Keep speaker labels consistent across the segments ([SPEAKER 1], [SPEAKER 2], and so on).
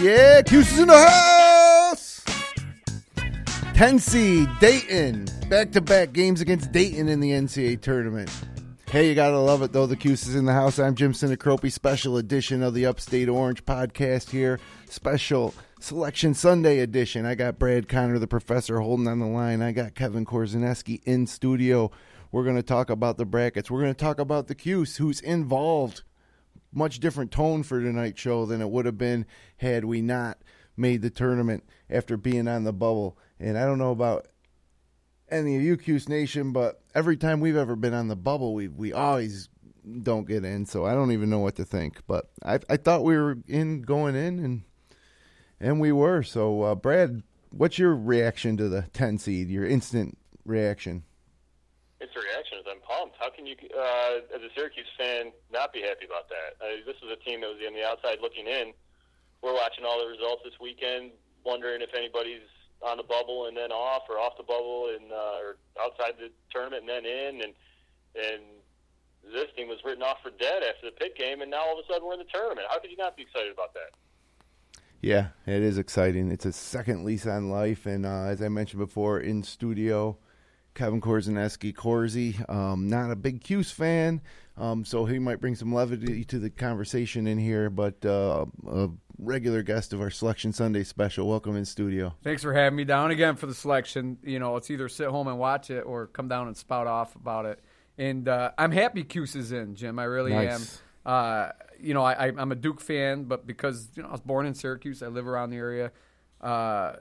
[SPEAKER 1] Yeah, Cuse is in the house. 10 seed Dayton, back to back games against Dayton in the NCAA tournament. Hey, you gotta love it though. The Cuse is in the house. I'm Jim Sinicropi, special edition of the Upstate Orange podcast here. Special Selection Sunday edition. I got Brad Conner, the professor, holding on the line. I got Kevin Korzeniewski in studio. We're to talk about the brackets. We're to talk about the Cuse, who's involved. Much different tone for tonight's show than it would have been had we not made the tournament after being on the bubble. And I don't know about any of you Cuse Nation, but every time we've ever been on the bubble, we we always don't get in. So I don't even know what to think. But I I thought we were in going in, and and we were. So uh, Brad, what's your reaction to the ten seed? Your instant reaction?
[SPEAKER 2] It's a reaction is I'm pumped. How can you, uh, as a Syracuse fan, not be happy about that? Uh, this is a team that was on the outside looking in. We're watching all the results this weekend, wondering if anybody's on the bubble and then off, or off the bubble and uh, or outside the tournament and then in, and and this team was written off for dead after the Pitt game, and now all of a sudden we're in the tournament. How could you not be excited about that?
[SPEAKER 1] Yeah, it is exciting. It's a second lease on life, and uh, as I mentioned before, in studio Kevin Korzeniewski, Corzy, um, not a big Cuse fan, um, so he might bring some levity to the conversation in here, but uh, a regular guest of our Selection Sunday special. Welcome in studio.
[SPEAKER 3] Thanks for having me down again for the selection. You know, it's either sit home and watch it or come down and spout off about it. And uh, I'm happy Cuse is in, Jim. I really
[SPEAKER 1] nice.
[SPEAKER 3] am. Uh, you know, I, I'm a Duke fan, but because you know I was born in Syracuse, I live around the area. Uh,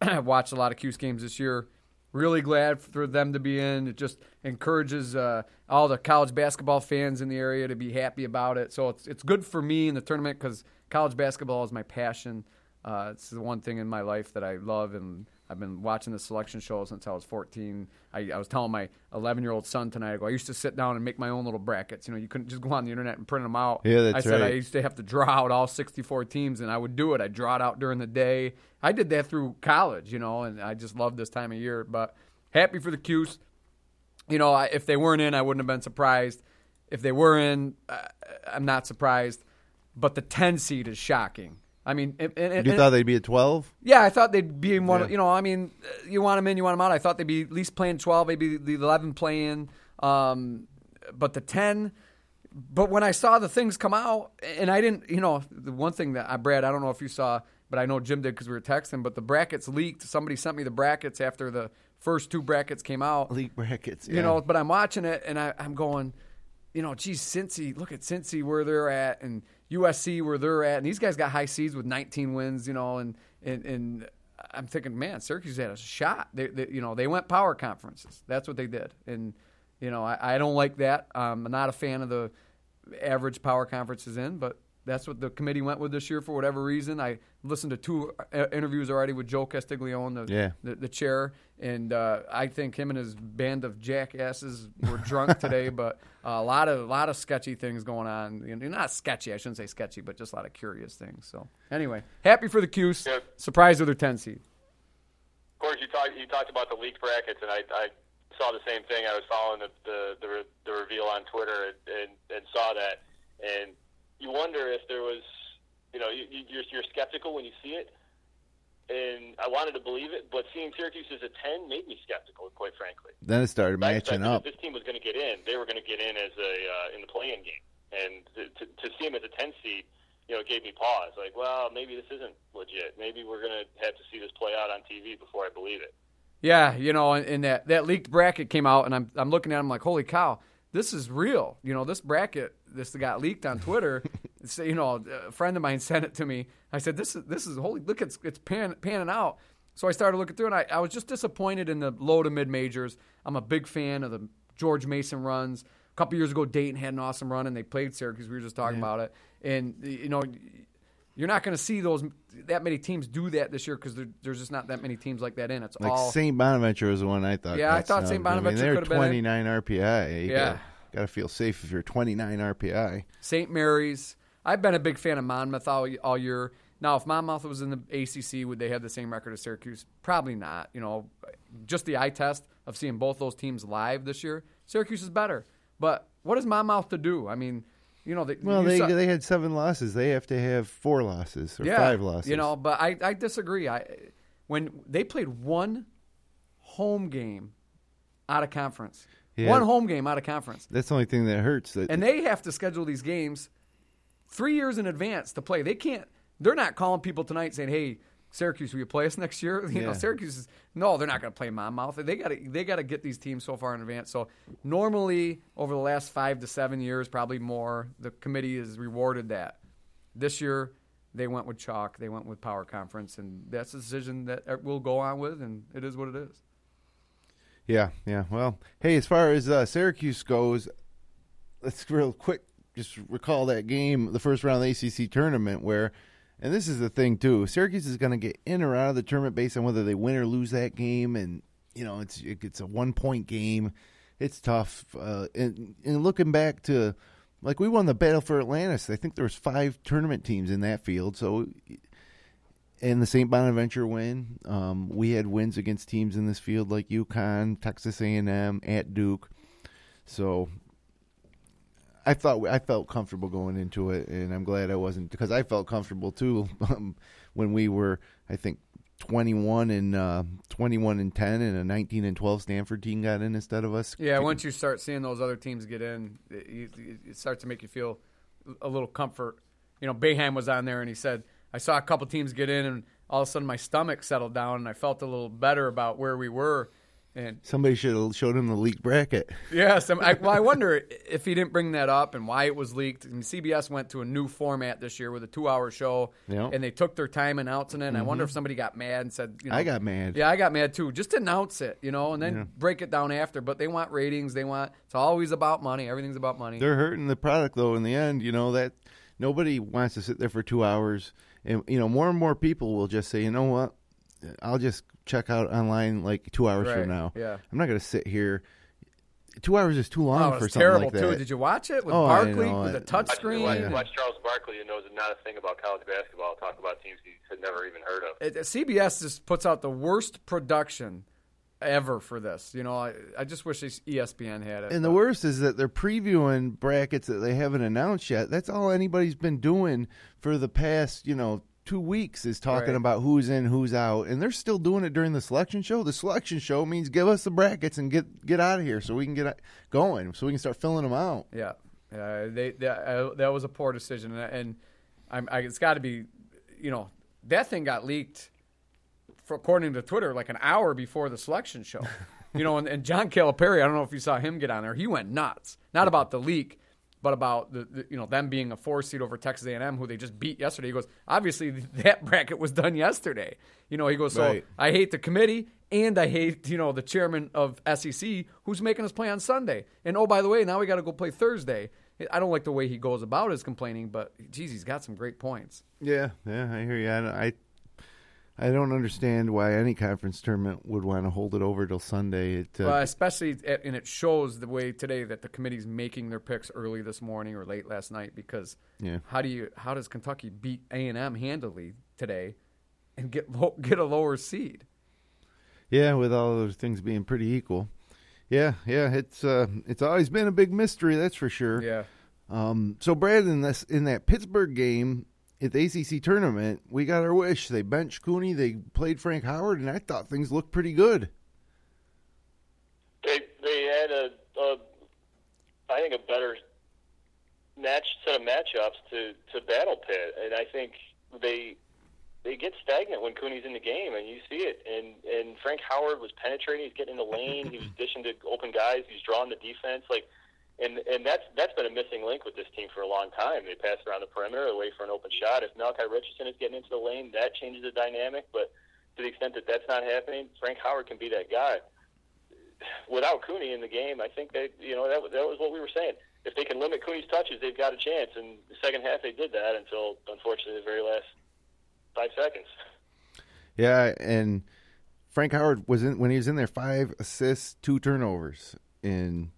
[SPEAKER 3] I watched a lot of Cuse games this year really glad for them to be in. It just encourages uh, all the college basketball fans in the area to be happy about it. So it's it's good for me in the tournament because college basketball is my passion. Uh, it's the one thing in my life that I love, and I've been watching the selection show since I was 14. I, I was telling my 11 year old son tonight, I go, I used to sit down and make my own little brackets. You know, you couldn't just go on the internet and print them out.
[SPEAKER 1] Yeah, that's
[SPEAKER 3] I said
[SPEAKER 1] right.
[SPEAKER 3] I used to have to draw out all 64 teams, and I would do it. I draw it out during the day. I did that through college, you know, and I just love this time of year. But happy for the Cuse. You know, I, if they weren't in, I wouldn't have been surprised. If they were in, uh, I'm not surprised. But the 10 seed is shocking. I mean,
[SPEAKER 1] You thought they'd be at 12?
[SPEAKER 3] yeah, I thought they'd be in one.
[SPEAKER 1] Yeah.
[SPEAKER 3] You know, I mean, uh, you want them in, you want them out. I thought they'd be at least playing twelve, maybe the eleven playing. Um, but the ten. But when I saw the things come out, and I didn't, you know, the one thing that I, Brad, I don't know if you saw, but I know Jim did because we were texting. But the brackets leaked. Somebody sent me the brackets after the first two brackets came out.
[SPEAKER 1] League brackets.
[SPEAKER 3] You know, but I'm watching it and I, I'm going, you know, geez, Cincy, look at Cincy where they're at and USC where they're at. And these guys got high seeds with 19 wins, you know, and, and, and I'm thinking, man, Syracuse had a shot. They, they, you know, they went power conferences. That's what they did. And, you know, I, I don't like that. I'm not a fan of the average power conferences in, but that's what the committee went with this year for whatever reason. I listened to two uh, interviews already with Joe Castiglione, the,
[SPEAKER 1] Yeah.
[SPEAKER 3] the, the chair, and uh, I think him and his band of jackasses were drunk today. But uh, a lot of a lot of sketchy things going on. You know, not sketchy, I shouldn't say sketchy, but just a lot of curious things. So anyway, happy for the Cuse.
[SPEAKER 2] Yeah.
[SPEAKER 3] Surprised with their ten seed.
[SPEAKER 2] Of course, you talked you talked about the leaked brackets, and I, I saw the same thing. I was following the the, the, re, the reveal on Twitter and, and, and saw that, and you wonder if there was, you know, you, you- you're you're skeptical when you see it, and I wanted to believe it, but seeing Syracuse as a ten made me skeptical, quite frankly.
[SPEAKER 1] Then it started matching up.
[SPEAKER 2] If this team was going to get in, they were going to get in as a uh, in the play-in game, and to, to, to see them as a ten seed, you know, it gave me pause. Like, well, maybe this isn't legit. Maybe we're going to have to see this play out on TV before I believe it.
[SPEAKER 3] Yeah, you know, and, and that that leaked bracket came out, and I'm I'm looking at, it, I'm like, holy cow, this is real. You know, this bracket, this got leaked on Twitter. it's, you know, a friend of mine sent it to me. I said, this is this is holy. Look, it's it's pan, panning out. So I started looking through, and I, I was just disappointed in the low to mid majors. I'm a big fan of the George Mason runs. A couple years ago, Dayton had an awesome run, and they played Syracuse. We were just talking about it, and you know, you're not going to see those that many teams do that this year because there's just not that many teams like that in. It's
[SPEAKER 1] Like
[SPEAKER 3] all
[SPEAKER 1] St. Bonaventure was the one I thought.
[SPEAKER 3] Yeah, I thought St.
[SPEAKER 1] snubbed. I mean,
[SPEAKER 3] Bonaventure
[SPEAKER 1] they're
[SPEAKER 3] could've been
[SPEAKER 1] 29 RPI. You eh?
[SPEAKER 3] Yeah.
[SPEAKER 1] Got to feel safe if you're 29 RPI.
[SPEAKER 3] St. Mary's. I've been a big fan of Monmouth all, all year. Now, if Monmouth was in the ACC, would they have the same record as Syracuse? Probably not. You know, just the eye test of seeing both those teams live this year, Syracuse is better. But what is Monmouth to do? I mean, you know, they,
[SPEAKER 1] Well,
[SPEAKER 3] you
[SPEAKER 1] they
[SPEAKER 3] saw-
[SPEAKER 1] they had seven losses. They have to have four losses or five losses.
[SPEAKER 3] You know, but I, I disagree. I when they played one home game out of conference,
[SPEAKER 1] Yeah.
[SPEAKER 3] one home game out of conference,
[SPEAKER 1] that's the only thing that hurts. That
[SPEAKER 3] and they have to schedule these games three years in advance to play. They can't. They're not calling people tonight saying, "Hey, Syracuse, will you play us next year?" You know, Syracuse is no, they're not going to play Monmouth. They got to they got to get these teams so far in advance. So normally, over the last five to seven years, probably more, the committee has rewarded that. This year, they went with chalk. They went with power conference, and that's a decision that we'll go on with, and it is what it is.
[SPEAKER 1] Yeah, yeah. Well, hey, as far as uh, Syracuse goes, let's real quick just recall that game, the first round of the ACC tournament, where, and this is the thing too, Syracuse is going to get in or out of the tournament based on whether they win or lose that game, and you know it's it's a one point game, it's tough. Uh, and and looking back to, like we won the battle for Atlantis, I think there was five tournament teams in that field, so and the St. Bonaventure win. Um, we had wins against teams in this field like UConn, Texas A&M, at Duke. So I thought I felt comfortable going into it, and I'm glad I wasn't because I felt comfortable too um, when we were I think 21 and uh, 21 and 10, and a 19 and 12 Stanford team got in instead of us.
[SPEAKER 3] Yeah, once you start seeing those other teams get in, it, it starts to make you feel a little comfort. You know, Boeheim was on there and he said, I saw a couple teams get in, and all of a sudden my stomach settled down and I felt a little better about where we were. And
[SPEAKER 1] Somebody should have showed him the leaked bracket.
[SPEAKER 3] yes, I, well, I wonder if he didn't bring that up and why it was leaked. And CBS went to a new format this year with a two-hour show,
[SPEAKER 1] Yeah.
[SPEAKER 3] and they took their time announcing it. And I wonder if mm-hmm. somebody got mad and said, you know,
[SPEAKER 1] I got mad.
[SPEAKER 3] yeah, I got mad too. Just announce it, you know, and then break it down after. But they want ratings. They want it's always about money. Everything's about money.
[SPEAKER 1] They're hurting the product though. In the end, you know that nobody wants to sit there for two hours, and you know more and more people will just say, you know what, I'll just check out online like two hours
[SPEAKER 3] Right,
[SPEAKER 1] from now.
[SPEAKER 3] yeah.
[SPEAKER 1] I'm not going to sit here. Two hours is too long
[SPEAKER 3] Oh,
[SPEAKER 1] for something
[SPEAKER 3] terrible
[SPEAKER 1] like that.
[SPEAKER 3] too. Did you watch it with
[SPEAKER 1] Oh,
[SPEAKER 3] Barkley with
[SPEAKER 1] it.
[SPEAKER 3] the touch
[SPEAKER 2] Watch,
[SPEAKER 3] screen?
[SPEAKER 2] watch,
[SPEAKER 3] and-
[SPEAKER 2] watch Charles Barkley, who knows not a thing about college basketball, talk about teams he had never even heard of.
[SPEAKER 3] It- uh, CBS just puts out the worst production ever for this. You know, I, I just wish ESPN had it.
[SPEAKER 1] And the worst is that they're previewing brackets that they haven't announced yet. That's all anybody's been doing for the past, you know, two weeks is talking
[SPEAKER 3] Right.
[SPEAKER 1] about who's in, who's out, and they're still doing it during the selection show. The selection show means give us the brackets and get get out of here so we can get going, so we can start filling them out.
[SPEAKER 3] Yeah, uh, they that, uh, that was a poor decision, and, and I'm, I, it's got to be, you know, that thing got leaked, according to Twitter, like an hour before the selection show. you know, and, and John Calipari, I don't know if you saw him get on there. He went nuts, not about the leak, but about the, the you know them being a four seed over Texas A&M, who they just beat yesterday. He goes, obviously that bracket was done yesterday. You know, he goes, so
[SPEAKER 1] Right.
[SPEAKER 3] I hate the committee and I hate, you know, the chairman of SEC who's making us play on Sunday. And oh, by the way, now we got to go play Thursday. I don't like the way he goes about his complaining, but geez, he's got some great points.
[SPEAKER 1] Yeah, yeah, I hear you. I, I, I don't understand why any conference tournament would want to hold it over till Sunday. It, uh,
[SPEAKER 3] Uh, especially, and it shows the way today that the committee's making their picks early this morning or late last night. Because
[SPEAKER 1] Yeah.
[SPEAKER 3] how do you, how does Kentucky beat A and M handily today, and get low, get a lower seed?
[SPEAKER 1] Yeah, with all those things being pretty equal. Yeah, yeah, it's uh, it's always been a big mystery, that's for sure.
[SPEAKER 3] Yeah.
[SPEAKER 1] Um, so Brad, in this in that Pittsburgh game at the ACC tournament, we got our wish. They benched Cooney, they played Frank Howard, and I thought things looked pretty good.
[SPEAKER 2] They they had a, a I think a better match set of matchups to to battle Pitt, and I think they they get stagnant when Cooney's in the game, and you see it. And and Frank Howard was penetrating, he's getting in the lane, he was dishing to open guys, he's drawing the defense, like. And and that's that's been a missing link with this team for a long time. They pass around the perimeter, they wait for an open shot. If Malachi Richardson is getting into the lane, that changes the dynamic. But to the extent that that's not happening, Frank Howard can be that guy without Cooney in the game, I think that you know, that, that was what we were saying. If they can limit Cooney's touches, they've got a chance. And the second half, they did that until, unfortunately, the very last five seconds.
[SPEAKER 1] Yeah, and Frank Howard was in when he was in there, five assists, two turnovers, and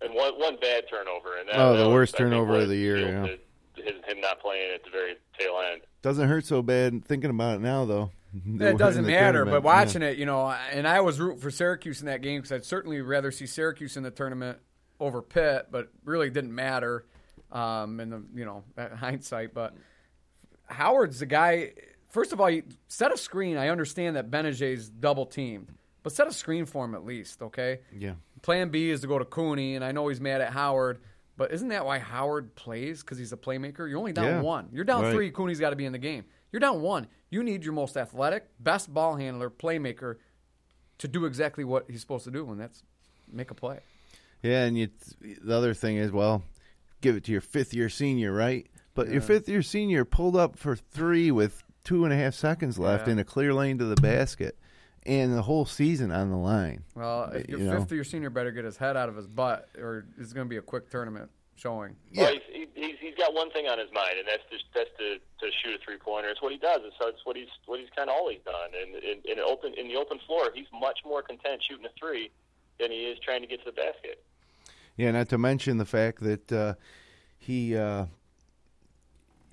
[SPEAKER 2] And one one bad turnover. And that,
[SPEAKER 1] Oh,
[SPEAKER 2] that
[SPEAKER 1] the
[SPEAKER 2] was,
[SPEAKER 1] worst
[SPEAKER 2] I
[SPEAKER 1] turnover
[SPEAKER 2] what
[SPEAKER 1] of the year, yeah.
[SPEAKER 2] his, him not playing at the very tail end.
[SPEAKER 1] doesn't hurt so bad thinking about it now, though. They
[SPEAKER 3] It doesn't matter,
[SPEAKER 1] tournament,
[SPEAKER 3] but watching it, you know, and I was rooting for Syracuse in that game because I'd certainly rather see Syracuse in the tournament over Pitt, but really didn't matter. um, in the you know hindsight. But Howard's the guy. First of all, you set a screen. I understand that Gbinije's double teamed, but set a screen for him at least. Okay.
[SPEAKER 1] Yeah.
[SPEAKER 3] Plan B is to go to Cooney, and I know he's mad at Howard, but isn't that why Howard plays? Because he's a playmaker. You're only down
[SPEAKER 1] Yeah.
[SPEAKER 3] one. You're down
[SPEAKER 1] Right.
[SPEAKER 3] three. Cooney's got to be in the game. You're down one. You need your most athletic, best ball handler, playmaker to do exactly what he's supposed to do, and that's make a play.
[SPEAKER 1] Yeah, and you, the other thing is, well, give it to your fifth year senior, right? But your fifth year senior pulled up for three with two and a half seconds left
[SPEAKER 3] Yeah.
[SPEAKER 1] in a clear lane to the basket, and the whole season on the line.
[SPEAKER 3] Well, if your
[SPEAKER 1] You know.
[SPEAKER 3] fifth year senior better get his head out of his butt, or it's going to be a quick tournament showing.
[SPEAKER 2] Well,
[SPEAKER 1] Yeah.
[SPEAKER 2] he's, he- he's he's got one thing on his mind, and that's just that's to, to shoot a three pointer. It's what he does. It's, it's what he's what he's kind of always done. And in, in open in the open floor, he's much more content shooting a three than he is trying to get to the basket.
[SPEAKER 1] Yeah, not to mention the fact that uh, he, uh,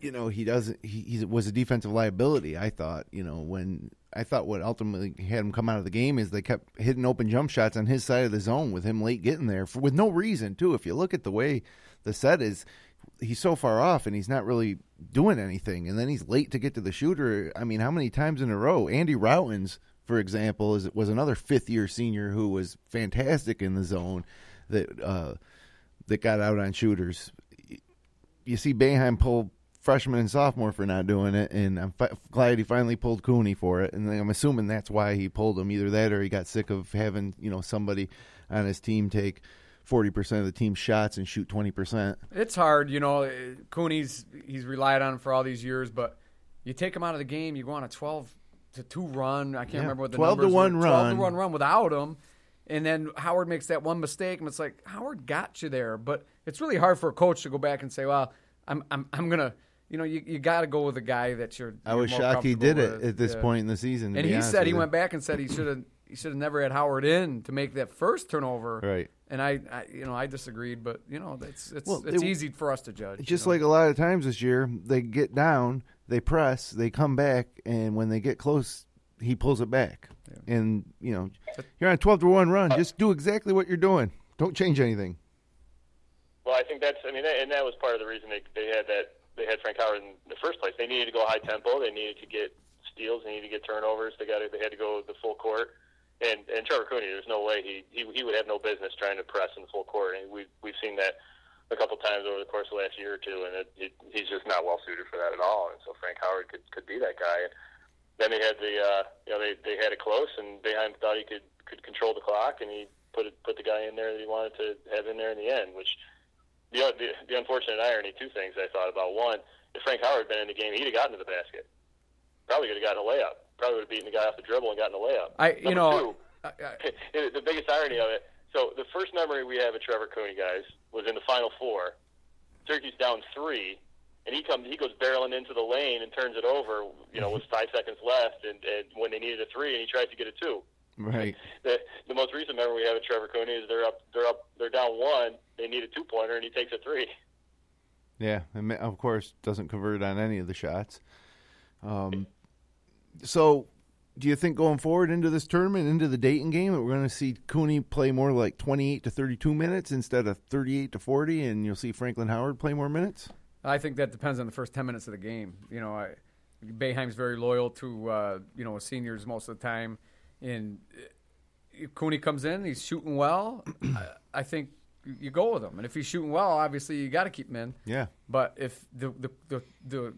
[SPEAKER 1] you know, he doesn't. He, he was a defensive liability. I thought, you know, when I thought what ultimately had him come out of the game is they kept hitting open jump shots on his side of the zone with him late getting there for, with no reason too. If you look at the way the set is, he's so far off and he's not really doing anything, and then he's late to get to the shooter. I mean, how many times in a row? Andy Rautins, for example, is was another fifth year senior who was fantastic in the zone that uh, that got out on shooters. You see Boeheim pull freshman and sophomore for not doing it, and I'm fi- glad he finally pulled Cooney for it. And I'm assuming that's why he pulled him. Either that, or he got sick of having you know somebody on his team take forty percent of the team's shots and shoot twenty percent.
[SPEAKER 3] It's hard, you know. Cooney's he's relied on for all these years, but you take him out of the game, you go on a twelve to two run. I can't
[SPEAKER 1] Yeah,
[SPEAKER 3] remember what the
[SPEAKER 1] 12 to one
[SPEAKER 3] were. Twelve to one run without him, and then Howard makes that one mistake, and it's like Howard got you there. But it's really hard for a coach to go back and say, "Well, I'm I'm I'm gonna." You know, you, you got to go with a guy that you're.
[SPEAKER 1] I
[SPEAKER 3] you're
[SPEAKER 1] was
[SPEAKER 3] more
[SPEAKER 1] shocked he
[SPEAKER 3] comfortable
[SPEAKER 1] did it at this
[SPEAKER 3] Yeah.
[SPEAKER 1] point in the season. to
[SPEAKER 3] And
[SPEAKER 1] be
[SPEAKER 3] he said he
[SPEAKER 1] you.
[SPEAKER 3] went back and said he should have he should have never had Howard in to make that first turnover.
[SPEAKER 1] Right.
[SPEAKER 3] And I, I you know, I disagreed, but you know, it's it's
[SPEAKER 1] Well,
[SPEAKER 3] it's
[SPEAKER 1] it-
[SPEAKER 3] easy for us to judge. you
[SPEAKER 1] just
[SPEAKER 3] know?
[SPEAKER 1] like a lot of times this year, they get down, they press, they come back, and when they get close, he pulls it back. And you know, you're on a twelve to one run. Just do exactly what you're doing. Don't change anything.
[SPEAKER 2] Well, I think that's. I mean, that, and that was part of the reason they they had that they had Frank Howard in the first place. They needed to go high tempo. They needed to get steals. They needed to get turnovers. They got. They had to go the full court. And and Trevor Cooney, there's no way he he, he would have no business trying to press in the full court. And we've we've seen that a couple times over the course of the last year or two, and it, it, he's just not well suited for that at all. And so Frank Howard could could be that guy. And then they had the uh, you know they they had it close, and Boeheim thought he could could control the clock, and he put it, put the guy in there that he wanted to have in there in the end, which the, the the unfortunate irony, two things I thought about. One, if Frank Howard had been in the game, he'd have gotten to the basket. Probably could have gotten a layup. Probably would have beaten the guy off the dribble and gotten a layup.
[SPEAKER 3] I you
[SPEAKER 2] Number
[SPEAKER 3] know
[SPEAKER 2] two,
[SPEAKER 3] I, I,
[SPEAKER 2] the biggest irony of it. So the first memory we have of Trevor Cooney, guys, was in the Final Four. Syracuse down three, and he comes, he goes barreling into the lane and turns it over. You know, with five seconds left, and, and when they needed a three, and he tries to get a two.
[SPEAKER 1] Right.
[SPEAKER 2] The, the most recent memory we have of Trevor Cooney is they're up, they're up, they're down one. They need a two pointer, and he takes a three.
[SPEAKER 1] Yeah, and of course doesn't convert on any of the shots. Um, so, do you think going forward into this tournament, into the Dayton game, that we're going to see Cooney play more like twenty-eight to thirty-two minutes instead of thirty-eight to forty, and you'll see Franklin Howard play more minutes?
[SPEAKER 3] I think that depends on the first ten minutes of the game. You know, I, Boeheim's very loyal to uh, you know seniors most of the time, and uh, Cooney comes in, he's shooting well. I, I think you go with him, and if he's shooting well, obviously you got to keep him in.
[SPEAKER 1] Yeah.
[SPEAKER 3] But if the the, the the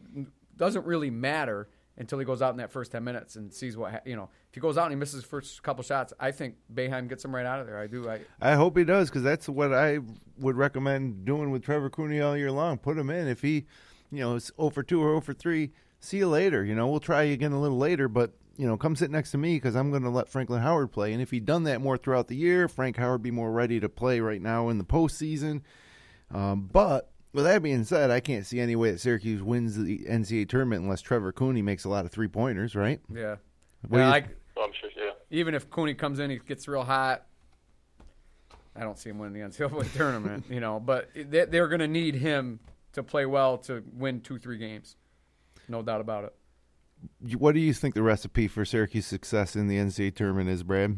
[SPEAKER 3] doesn't really matter until he goes out in that first ten minutes and sees what ha- you know. If he goes out and he misses his first couple shots, I think Boeheim gets him right out of there. I do. I
[SPEAKER 1] I hope he does because that's what I would recommend doing with Trevor Cooney all year long. Put him in if he, you know, is 0 for 2 or 0 for 3. See you later. You know, we'll try again a little later, but you know, come sit next to me because I'm going to let Franklin Howard play. And if he'd done that more throughout the year, Frank Howard would be more ready to play right now in the postseason. Um, but with that being said, I can't see any way that Syracuse wins the NCAA tournament unless Trevor Cooney makes a lot of three pointers, right?
[SPEAKER 3] yeah.
[SPEAKER 1] What
[SPEAKER 3] Yeah,
[SPEAKER 1] you-
[SPEAKER 3] I,
[SPEAKER 2] Well, I'm sure, yeah.
[SPEAKER 3] even if Cooney comes in, he gets real hot. I don't see him winning the NCAA tournament, you know. But they, they're going to need him to play well to win two, three games, no doubt about it.
[SPEAKER 1] What do you think the recipe for Syracuse success in the NCAA tournament is, Brad?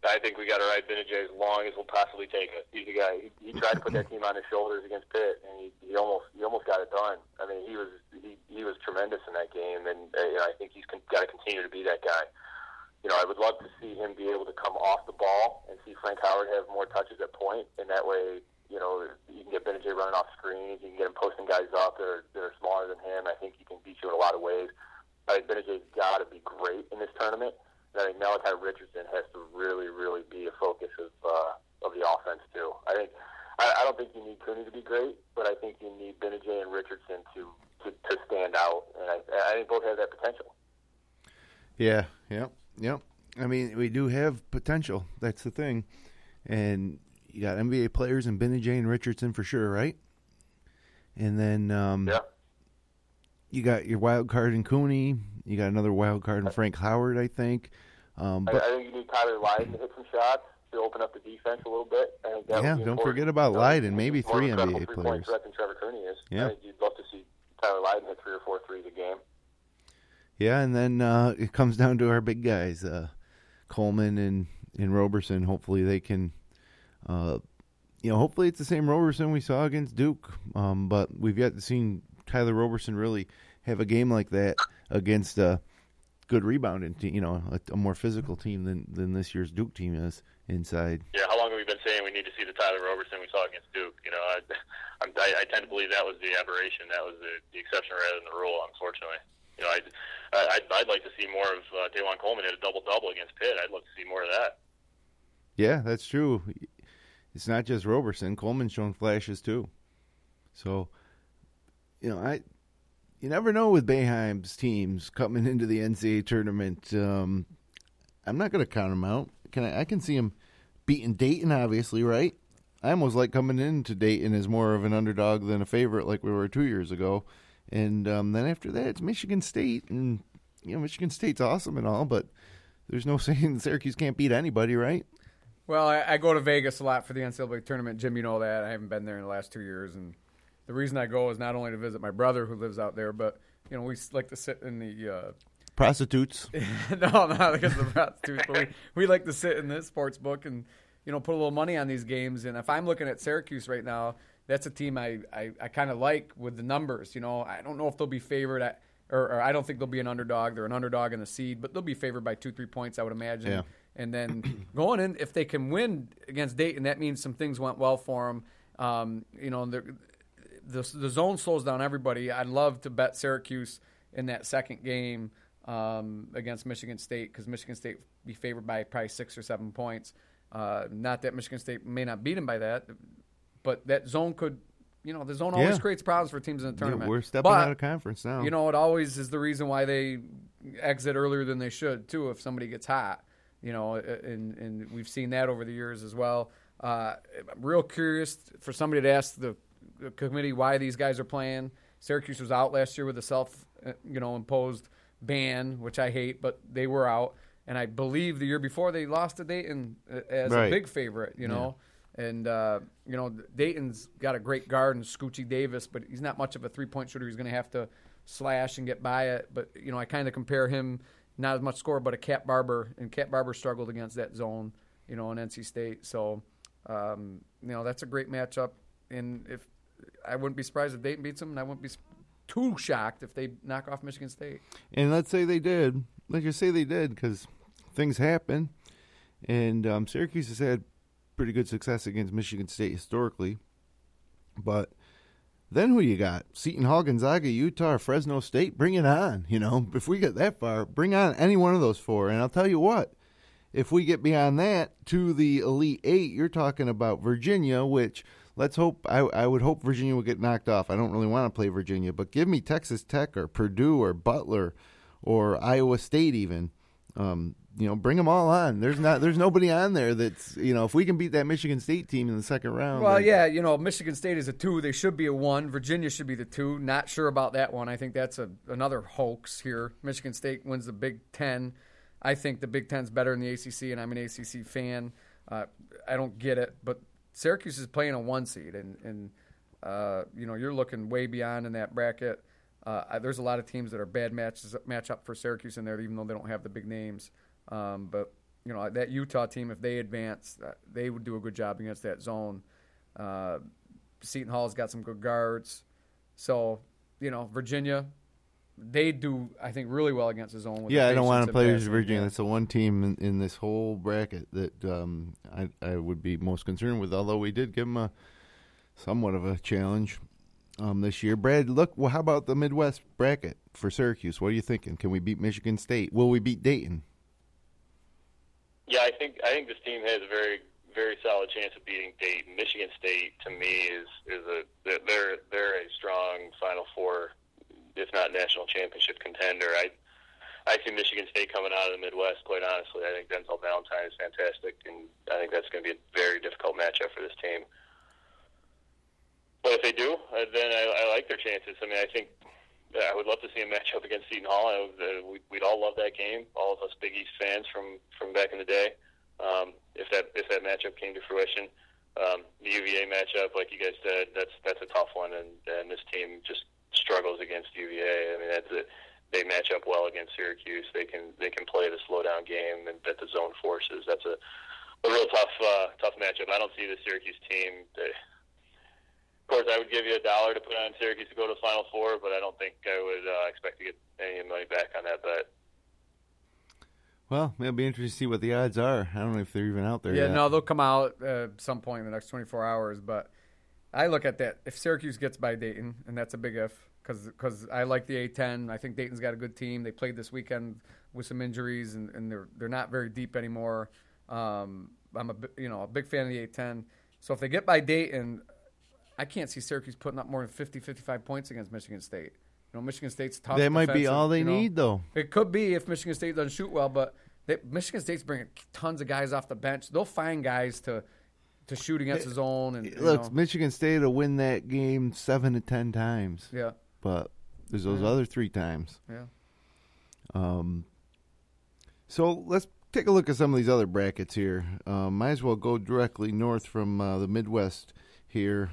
[SPEAKER 2] I think we got to ride Gbinije as long as we'll possibly take it. He's a guy. He, he tried to put that team on his shoulders against Pitt, and he, he almost he almost got it done. I mean, he was he, he was tremendous in that game, and uh, I think he's con- got to continue to be that guy. You know, I would love to see him be able to come off the ball and see Frank Howard have more touches at point, and that way, you know, you can get Gbinije running off screens, you can get him posting guys up that are that are smaller than him. I think he can beat you in a lot of ways. I think Gbinije's got to be great in this tournament. I think Malachi Richardson has to really, really be a focus of uh, of the offense too. I think I, I don't think you need Cooney to be great, but I think you need Gbinije and Richardson to, to to stand out, and I, I think both have that potential.
[SPEAKER 1] Yeah, yeah, yeah. I mean, we do have potential. That's the thing, and you got NBA players and Gbinije and Richardson for sure, right? And then um,
[SPEAKER 2] Yeah.
[SPEAKER 1] You got your wild card in Cooney. You got another wild card in Frank Howard, I think. Um,
[SPEAKER 2] I,
[SPEAKER 1] but
[SPEAKER 2] I think you need Tyler Lydon to hit some shots to open up the defense a little bit. I
[SPEAKER 1] Yeah, don't
[SPEAKER 2] important.
[SPEAKER 1] forget about Lydon, maybe three NBA
[SPEAKER 2] three-point
[SPEAKER 1] players.
[SPEAKER 2] than Trevor Cooney is.
[SPEAKER 1] Yeah.
[SPEAKER 2] I you'd love to see Tyler Lydon hit three or four threes a game.
[SPEAKER 1] yeah, and then uh, it comes down to our big guys, uh, Coleman and and Roberson. Hopefully they can. Uh, you know, hopefully it's the same Roberson we saw against Duke. Um, but we've yet to see Tyler Roberson really have a game like that against a good rebounding team. You know, a, a more physical team than than this year's Duke team is inside.
[SPEAKER 2] Yeah, how long have we been saying we need to see the Tyler Roberson we saw against Duke? You know, I, I'm, I, I tend to believe that was the aberration, that was the, the exception rather than the rule. Unfortunately, you know, I, I I'd, I'd like to see more of uh, Dajuan Coleman hit a double double against Pitt. I'd love to see more of that.
[SPEAKER 1] Yeah, that's true. It's not just Roberson. Coleman's shown flashes too. So, you know, I you never know with Boeheim's teams coming into the NCAA tournament. Um, I'm not going to count them out. Can I? I can see him beating Dayton, obviously, right? I almost like coming into Dayton as more of an underdog than a favorite, like we were two years ago. And um, then after that, it's Michigan State, and you know, Michigan State's awesome and all, but there's no saying Syracuse can't beat anybody, right?
[SPEAKER 3] Well, I, I go to Vegas a lot for the NCAA tournament. Jim, you know that. I haven't been there in the last two years, and the reason I go is not only to visit my brother who lives out there, but you know we like to sit in the. Uh,
[SPEAKER 1] Prostitutes.
[SPEAKER 3] no, not because of the prostitutes, but we, we like to sit in this sports book and you know put a little money on these games. And if I'm looking at Syracuse right now, that's a team I I, I kind of like with the numbers. You know, I don't know if they'll be favored at. Or, or I don't think they'll be an underdog. They're an underdog in the seed, but they'll be favored by two, three points, I would imagine.
[SPEAKER 1] Yeah.
[SPEAKER 3] And then going in, if they can win against Dayton, that means some things went well for them. Um, you know, the the zone slows down everybody. I'd love to bet Syracuse in that second game um, against Michigan State because Michigan State be favored by probably six or seven points. Uh, not that Michigan State may not beat them by that, but that zone could. You know, the zone always
[SPEAKER 1] Yeah.
[SPEAKER 3] creates problems for teams in the tournament.
[SPEAKER 1] we're stepping
[SPEAKER 3] But,
[SPEAKER 1] out of conference now.
[SPEAKER 3] you know, it always is the reason why they exit earlier than they should too. If somebody gets hot, you know, and and we've seen that over the years as well. Uh, I'm real curious for somebody to ask the committee why these guys are playing. Syracuse was out last year with a self, uh, you know, imposed ban, which I hate, but they were out. And I believe the year before they lost to Dayton uh, as
[SPEAKER 1] Right.
[SPEAKER 3] a big favorite, you know. And uh, you know, Dayton's got a great guard in Scoochie Davis, but he's not much of a three-point shooter. He's going to have to slash and get by it. But you know, I kind of compare him not as much score, but a Cat Barber, and Cat Barber struggled against that zone, you know, in NC State. So, um, you know, that's a great matchup. And if I wouldn't be surprised if Dayton beats them, and I wouldn't be too shocked if they knock off Michigan State.
[SPEAKER 1] And let's say they did. Let's just say they did because things happen. And um, Syracuse has had pretty good success against Michigan State historically. But then who you got? Seton Hall, Gonzaga, Utah, Fresno State? Bring it on. You know, if we get that far, bring on any one of those four. And I'll tell you what, if we get beyond that to the Elite Eight, you're talking about Virginia, which let's hope I, I would hope Virginia would get knocked off. I don't really want to play Virginia, but give me Texas Tech or Purdue or Butler or Iowa State even. Um, you know, bring them all on. There's not there's nobody on there that's you know if we can beat that Michigan State team in the second round.
[SPEAKER 3] Well,
[SPEAKER 1] then-
[SPEAKER 3] yeah, you know, Michigan State is a two. They should be a one. Virginia should be the two. Not sure about that one. I think that's a another hoax here. Michigan State wins the Big Ten. I think the Big Ten's better than the ACC, and I'm an ACC fan. Uh, I don't get it, but Syracuse is playing a one seed, and and uh, you know you're looking way beyond in that bracket. Uh, there's a lot of teams that are bad matches match up for Syracuse in there, even though they don't have the big names. Um, but you know that Utah team, if they advance, uh, they would do a good job against that zone. Uh, Seton Hall's got some good guards, so you know Virginia, they do I think really well against the zone. With
[SPEAKER 1] Yeah,
[SPEAKER 3] the
[SPEAKER 1] I don't want to play with. Virginia.
[SPEAKER 3] Yeah.
[SPEAKER 1] That's the one team in, in this whole bracket that um, I, I would be most concerned with. Although we did give them a somewhat of a challenge um, this year. Brad, look, well, how about the Midwest bracket for Syracuse? What are you thinking? Can we beat Michigan State? Will we beat Dayton?
[SPEAKER 2] Yeah, I think I think this team has a very very solid chance of beating Dayton. Michigan State to me is is a they're they're a strong Final Four, if not national championship contender. I I coming out of the Midwest. Quite honestly, I think Denzel Valentine is fantastic, and I think that's going to be a very difficult matchup for this team. But if they do, uh, then I, I like their chances. I mean, I think yeah, I would love to see a matchup against Seton Hall. I, uh, we, we'd all love that game. All of us Big East fans from from back in the day. Um, if that if that matchup came to fruition, um, the UVA matchup, like you guys said, that's that's a tough one, and, and this team just struggles against UVA. I mean, that's a, they match up well against Syracuse. They can they can play the slow down game and bet the zone forces. That's a a real tough uh, tough matchup. I don't see the Syracuse team. They, of course, I would give you a dollar to put on Syracuse to go to the Final Four, but I don't think I would uh, expect to get any money back on that bet.
[SPEAKER 1] Interesting to see what the odds are. I don't know if they're even out there
[SPEAKER 3] Yeah,
[SPEAKER 1] yet.
[SPEAKER 3] no, they'll come out uh, some point in the next 24 hours. But I look at that. If Syracuse gets by Dayton, and that's a big if, because I like the A10. I think Dayton's got a good team. They played this weekend with some injuries, and, and they're they're not very deep anymore. Um, I'm a you know a big fan of the A10. So if they get by Dayton, I can't see Syracuse putting up more than 50, 55 points against Michigan State. You know, Michigan State's tough.
[SPEAKER 1] that might be all they
[SPEAKER 3] you know.
[SPEAKER 1] need, though.
[SPEAKER 3] It could be if Michigan State doesn't shoot well, but they, Michigan State's bringing tons of guys off the bench. They'll find guys to to shoot against his own. And
[SPEAKER 1] Look,
[SPEAKER 3] know,
[SPEAKER 1] Michigan State will win that game seven to ten times,
[SPEAKER 3] yeah,
[SPEAKER 1] but there's those
[SPEAKER 3] Yeah.
[SPEAKER 1] other three times.
[SPEAKER 3] yeah.
[SPEAKER 1] Um, so let's take a look at some of these other brackets here. Um, might as well go directly north from uh, the Midwest here.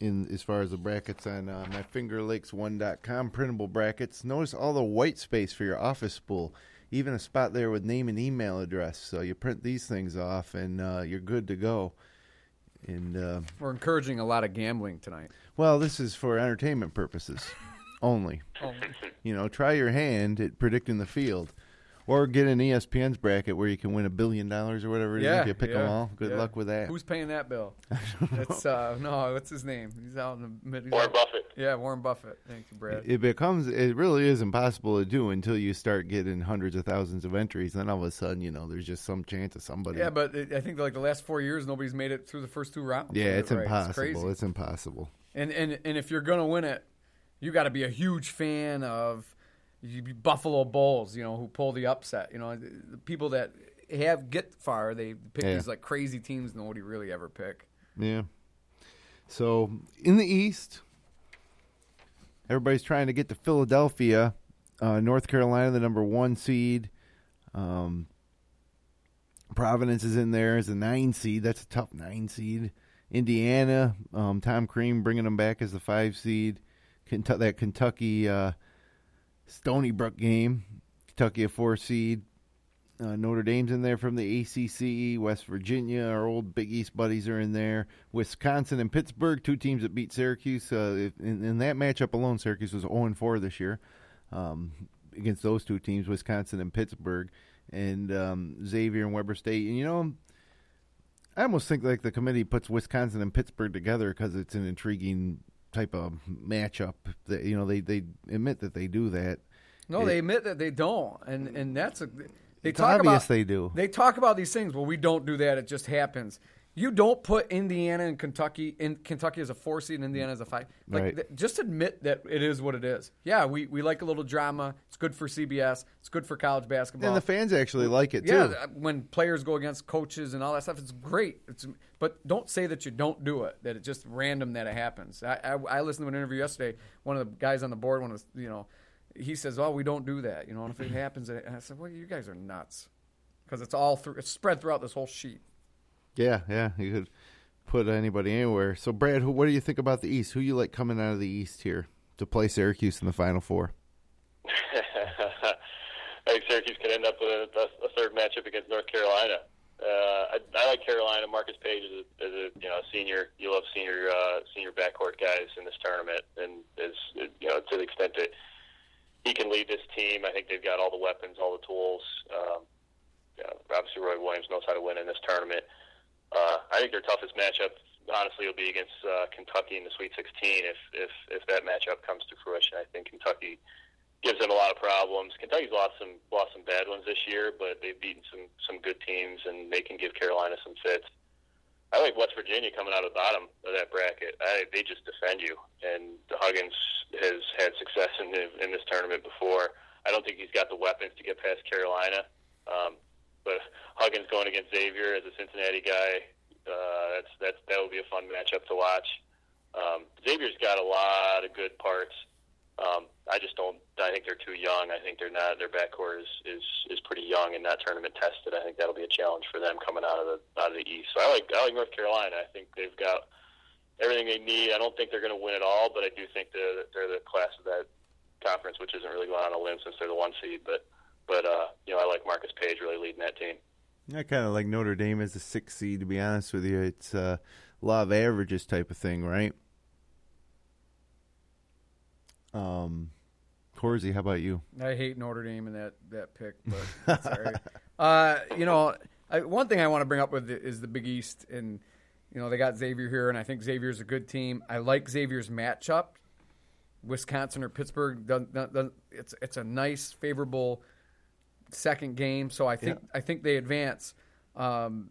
[SPEAKER 1] In as far as the brackets on uh, my fingerlakes1.com printable brackets, notice all the white space for your office spool, even a spot there with name and email address. So you print these things off, and uh, you're good to go. And uh,
[SPEAKER 3] We're encouraging a lot of gambling tonight.
[SPEAKER 1] well, this is for entertainment purposes only. You know, try your hand at predicting the field, or get an ESPN's bracket where you can win a billion dollars or whatever it is
[SPEAKER 3] yeah,
[SPEAKER 1] if you pick
[SPEAKER 3] yeah,
[SPEAKER 1] them all. Good
[SPEAKER 3] yeah.
[SPEAKER 1] luck with that.
[SPEAKER 3] Who's paying that bill? It's uh no, what's his name? He's out in the middle. he's
[SPEAKER 2] Warren
[SPEAKER 3] out-
[SPEAKER 2] Buffett.
[SPEAKER 3] Yeah, Warren Buffett. Thank you, Brad.
[SPEAKER 1] It becomes it really is impossible to do until you start getting hundreds of thousands of entries. Then all of a sudden, you know, there's just some chance of somebody.
[SPEAKER 3] yeah, but it, I think like the last four years, nobody's made it through the first two rounds.
[SPEAKER 1] yeah, it's
[SPEAKER 3] Right,
[SPEAKER 1] impossible.
[SPEAKER 3] crazy.
[SPEAKER 1] It's impossible.
[SPEAKER 3] And and and if you're gonna win it, you got to be a huge fan of Buffalo Bulls, you know, who pull the upset. You know, the the people that have get far, they pick
[SPEAKER 1] Yeah.
[SPEAKER 3] these like crazy teams nobody really ever pick.
[SPEAKER 1] Yeah. So in the East, everybody's trying to get to Philadelphia. Uh, North Carolina, the number one seed. Um, Providence is in there as a nine seed. That's a tough nine seed. Indiana, um, Tom Crean bringing them back as the five seed. Kentucky, that Kentucky uh, Stony Brook game. Kentucky a four seed. Uh, Notre Dame's in there from the ACC. West Virginia, our old Big East buddies are in there. Wisconsin and Pittsburgh, two teams that beat Syracuse. Uh, in, in that matchup alone, Syracuse was 0 4 this year um, against those two teams, Wisconsin and Pittsburgh, and um, Xavier and Weber State. And you know, I almost think like the committee puts Wisconsin and Pittsburgh together because it's an intriguing type of matchup. That you know they they admit that they do that.
[SPEAKER 3] No,
[SPEAKER 1] It-
[SPEAKER 3] they admit that they don't, and and that's a they
[SPEAKER 1] It's
[SPEAKER 3] talk
[SPEAKER 1] obvious
[SPEAKER 3] about
[SPEAKER 1] they do.
[SPEAKER 3] They talk about these things. Well, we don't do that. It just happens. You don't put Indiana and Kentucky in Kentucky as a four seed and Indiana as a five. Like,
[SPEAKER 1] Right.
[SPEAKER 3] th- just admit that it is what it is. Yeah, we, we like a little drama. It's good for CBS. It's good for college basketball.
[SPEAKER 1] And the fans actually like it too.
[SPEAKER 3] Yeah, when players go against coaches and all that stuff, it's great. It's but don't say that you don't do it. That it's just random that it happens. I, I, I listened to an interview yesterday. One of the guys on the board, one of the, you know, he says, "Oh, we don't do that." You know, and if it happens, and I said, "Well, you guys are nuts," because it's all through. It's spread throughout this whole sheet.
[SPEAKER 1] Yeah, yeah, you could put anybody anywhere. So, Brad, who, what do you think about the East? Who you like coming out of the East here to play Syracuse in the Final Four?
[SPEAKER 2] I think Syracuse could end up with a, a third matchup against North Carolina. Uh, I, I like Carolina. Marcus Paige is a, is a you know a senior. You love senior uh, senior backcourt guys in this tournament, and is you know to the extent that he can lead this team. I think they've got all the weapons, all the tools. Um, know, obviously, Roy Williams knows how to win in this tournament. Uh, I think their toughest matchup, honestly, will be against uh, Kentucky in the Sweet 16. If if if that matchup comes to fruition, I think Kentucky gives them a lot of problems. Kentucky's lost some lost some bad ones this year, but they've beaten some some good teams, and they can give Carolina some fits. I like West Virginia coming out of the bottom of that bracket. I, they just defend you, and Huggins has had success in in this tournament before. I don't think he's got the weapons to get past Carolina, um, but Huggins going against Xavier as a Cincinnati guy, uh, that's that's that will be a fun matchup to watch. Um, Xavier's got a lot of good parts. Um, I just don't. I think they're too young. I think they're not. Their backcourt is, is is pretty young and not tournament tested. I think that'll be a challenge for them coming out of the out of the East. So I like I like North Carolina. I think they've got everything they need. I don't think they're going to win it all, but I do think they're they're the class of that conference, which isn't really going on a limb since they're the one seed. But but uh, you know I like Marcus Paige really leading that team.
[SPEAKER 1] I kind of like Notre Dame as a six seed. To be honest with you, it's a law of averages type of thing, right? Um, Corsi, how about you?
[SPEAKER 3] I hate Notre Dame in that that pick, but that's all right. Uh, you know, I, one thing I want to bring up with the, is the Big East, and you know they got Xavier here, and I think Xavier's a good team. I like Xavier's matchup. Wisconsin or Pittsburgh, doesn't, doesn't, it's it's a nice, favorable second game, so I think
[SPEAKER 1] Yeah.
[SPEAKER 3] I think they advance. Um,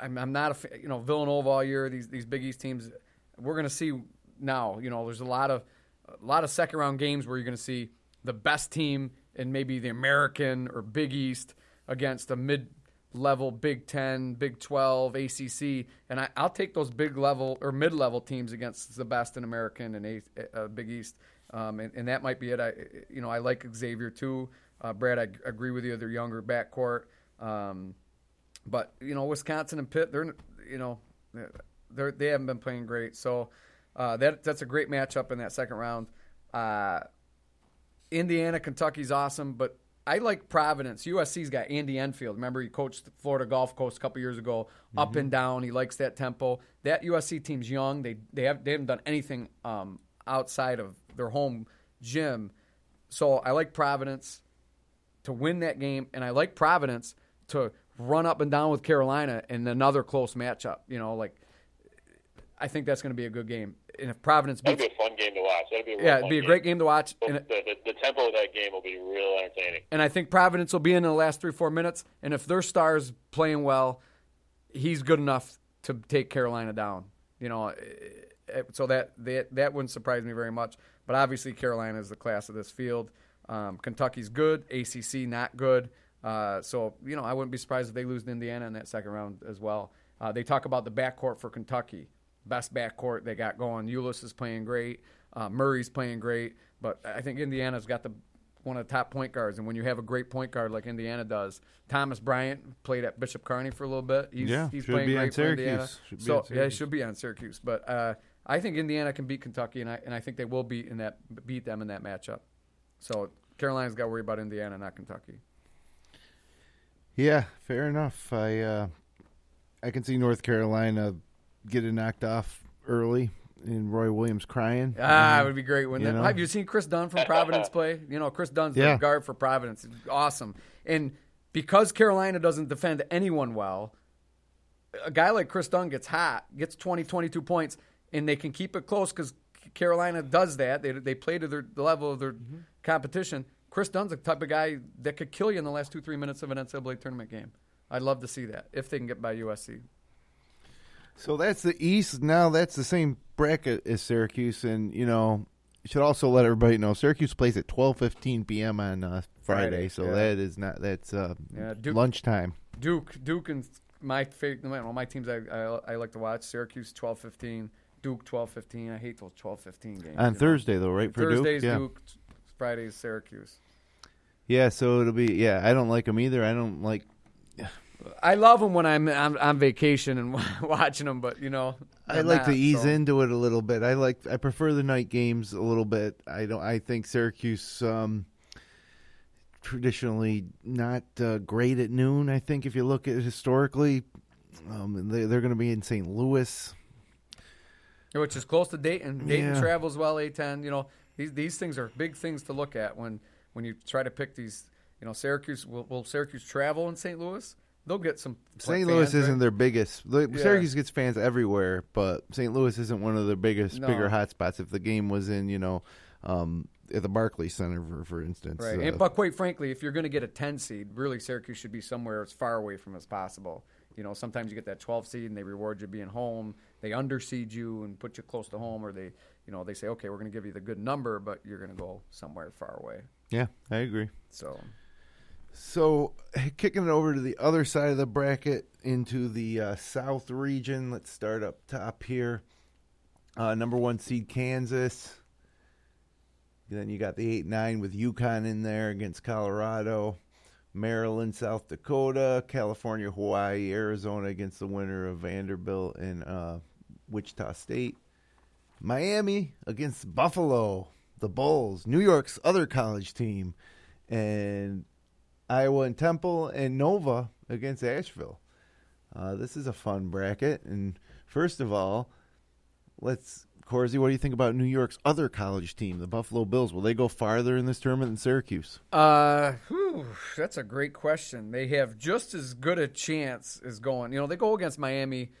[SPEAKER 3] I'm, I'm not a you know Villanova all year. These these Big East teams, we're going to see now. You know, there's a lot of a lot of second round games where you're going to see the best team in maybe the American or Big East against a mid level Big Ten, Big Twelve, ACC, and I, I'll take those big level or mid level teams against the best in American and a, uh, Big East, um, and, and that might be it. I you know I like Xavier too, uh, Brad. I g- agree with you. They're younger backcourt. Um, but you know, Wisconsin and Pitt, they're you know, they're they haven't been playing great. So uh, that that's a great matchup in that second round. Uh, Indiana, Kentucky's awesome, but I like Providence. USC's got Andy Enfield. Remember, he coached Florida Gulf Coast a couple years ago, up and down. He likes that tempo. That USC team's young. They they have they haven't done anything um, outside of their home gym. So I like Providence to win that game, and I like Providence to run up and down with Carolina in another close matchup. You know, like I think that's going to be a good game. And if Providence beats,
[SPEAKER 2] be a fun game to watch. That'll be a real
[SPEAKER 3] yeah, it'd be a great game to watch.
[SPEAKER 2] The,
[SPEAKER 3] And, it-
[SPEAKER 2] the, the tempo of that game will be real entertaining.
[SPEAKER 3] and I think Providence will be in the last three four minutes. And if their stars playing well, he's good enough to take Carolina down. You know, eh, eh, so that that that wouldn't surprise me very much. But obviously, Carolina is the class of this field. Um, Kentucky's good, ACC not good. Uh, so you know, I wouldn't be surprised if they lose to Indiana in that second round as well. Uh, they talk about the backcourt for Kentucky, best backcourt they got going. Ulis is playing great, uh, Murray's playing great, but I think Indiana's got the one of the top point guards. And when you have a great point guard like Indiana does, Thomas Bryant played at Bishop Kearney for a little bit. He's,
[SPEAKER 1] Yeah,
[SPEAKER 3] he's playing great for Indiana.
[SPEAKER 1] Should be
[SPEAKER 3] so
[SPEAKER 1] on
[SPEAKER 3] yeah, he should be on Syracuse. But uh, I think Indiana can beat Kentucky, and I and I think they will beat in that beat them in that matchup. So Carolina's got to worry about Indiana, not Kentucky.
[SPEAKER 1] Yeah, fair enough. I uh, I can see North Carolina get it knocked off early, and Roy Williams crying.
[SPEAKER 3] Ah, it would be great. Wouldn't
[SPEAKER 1] You know?
[SPEAKER 3] Have you seen Kris Dunn from Providence play? You know, Kris Dunn's
[SPEAKER 1] Yeah.
[SPEAKER 3] the guard for Providence. Awesome. And because Carolina doesn't defend anyone well, a guy like Kris Dunn gets hot, gets 20, 22 points, and they can keep it close because Carolina does that. They, they play to their, the level of their
[SPEAKER 1] Mm-hmm.
[SPEAKER 3] competition. Kris Dunn's the type of guy that could kill you in the last two, three minutes of an NCAA tournament game. I'd love to see that if they can get by USC.
[SPEAKER 1] So that's the East. Now that's the same bracket as Syracuse, and you know, should also let everybody know Syracuse plays at twelve fifteen p.m. on uh, Friday,
[SPEAKER 3] Friday,
[SPEAKER 1] so
[SPEAKER 3] yeah.
[SPEAKER 1] that is not that's uh,
[SPEAKER 3] Yeah, Duke-
[SPEAKER 1] lunchtime.
[SPEAKER 3] Duke, Duke, and my favorite. Well, my teams I, I, I like to watch: Syracuse twelve fifteen, Duke twelve fifteen. I hate those twelve fifteen games.
[SPEAKER 1] On
[SPEAKER 3] you know.
[SPEAKER 1] Thursday though, right for
[SPEAKER 3] Thursdays
[SPEAKER 1] Duke. Yeah.
[SPEAKER 3] Duke, Fridays Syracuse.
[SPEAKER 1] yeah, so it'll be yeah. I don't like them either. I don't like.
[SPEAKER 3] I love them when I'm I'm on vacation and watching them, but you know,
[SPEAKER 1] I like to ease
[SPEAKER 3] so.
[SPEAKER 1] into it a little bit. I like I prefer the night games a little bit. I don't. I think Syracuse. Um, traditionally not uh, great at noon. I think if you look at it historically, um, they, they're going to be in St. Louis.
[SPEAKER 3] which is close to Dayton. Dayton
[SPEAKER 1] Yeah.
[SPEAKER 3] travels well. A10. You know, these these things are big things to look at when when you try to pick these. You know, Syracuse will, will Syracuse travel in St. Louis? They'll get some.
[SPEAKER 1] St. Louis
[SPEAKER 3] right?
[SPEAKER 1] isn't their biggest. the-
[SPEAKER 3] Yeah.
[SPEAKER 1] Syracuse gets fans everywhere, but St. Louis isn't one of their biggest,
[SPEAKER 3] No.
[SPEAKER 1] bigger hotspots. If the game was in, you know, um, at the Barclays Center, for, for instance,
[SPEAKER 3] Right.
[SPEAKER 1] uh,
[SPEAKER 3] And, but quite frankly, if you're going to get a 10 seed, really Syracuse should be somewhere as far away from as possible. You know, sometimes you get that 12 seed and they reward you being home. They underseed you and put you close to home, or they, you know, they say, okay, we're going to give you the good number, but you're going to go somewhere far away.
[SPEAKER 1] yeah, I agree.
[SPEAKER 3] So,
[SPEAKER 1] So, kicking it over to the other side of the bracket into the uh, South region. Let's start up top here. Uh, number one seed Kansas. Then you got the eight nine with UConn in there against Colorado, Maryland, South Dakota, California, Hawaii, Arizona against the winner of Vanderbilt and uh, Wichita State. Miami against Buffalo, the Bulls, New York's other college team, and Iowa and Temple, and Nova against Asheville. Uh, this is a fun bracket. And first of all, let's, Corsi, what do you think about New York's other college team, the Buffalo Bills? Will they go farther in this tournament than Syracuse?
[SPEAKER 3] uh, whew, that's a great question. They have just as good a chance as going. You know, they go against Miami.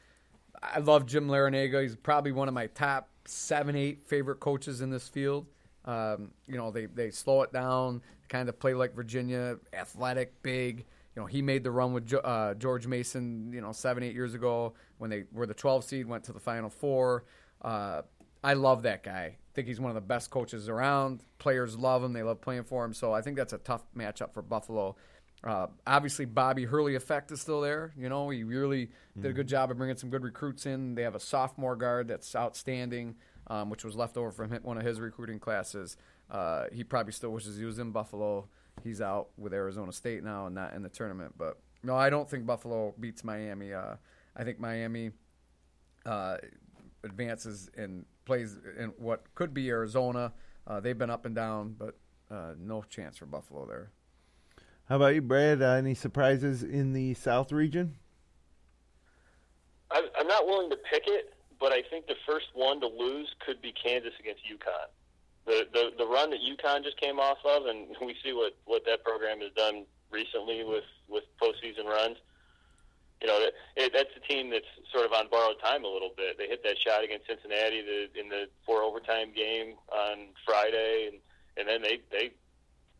[SPEAKER 3] I love Jim Larrañaga. He's probably one of my top seven, eight favorite coaches in this field. Um, you know, they, they slow it down, kind of play like Virginia, athletic, big. You know, he made the run with Jo- uh, George Mason, you know, seven, eight years ago when they were the 12 seed, went to the Final Four. Uh, I love that guy. I think he's one of the best coaches around. Players love him. They love playing for him. So I think that's a tough matchup for Buffalo. Uh, obviously, Bobby Hurley effect is still there. You know, he really did a good job of bringing some good recruits in. They have a sophomore guard that's outstanding, um, which was left over from one of his recruiting classes. Uh, he probably still wishes he was in Buffalo. He's out with Arizona State now and not in the tournament. But no, I don't think Buffalo beats Miami. Uh, I think Miami uh, advances and plays in what could be Arizona. Uh, they've been up and down, but uh, no chance for Buffalo there.
[SPEAKER 1] How about you, Brad? Uh, any surprises in the South region?
[SPEAKER 2] I'm, I'm not willing to pick it, but I think the first one to lose could be Kansas against UConn. The, the the run that UConn just came off of, and we see what, what that program has done recently with, with postseason runs. You know, that, it, that's a team that's sort of on borrowed time a little bit. They hit that shot against Cincinnati the, in the four overtime game on Friday, and, and then they, they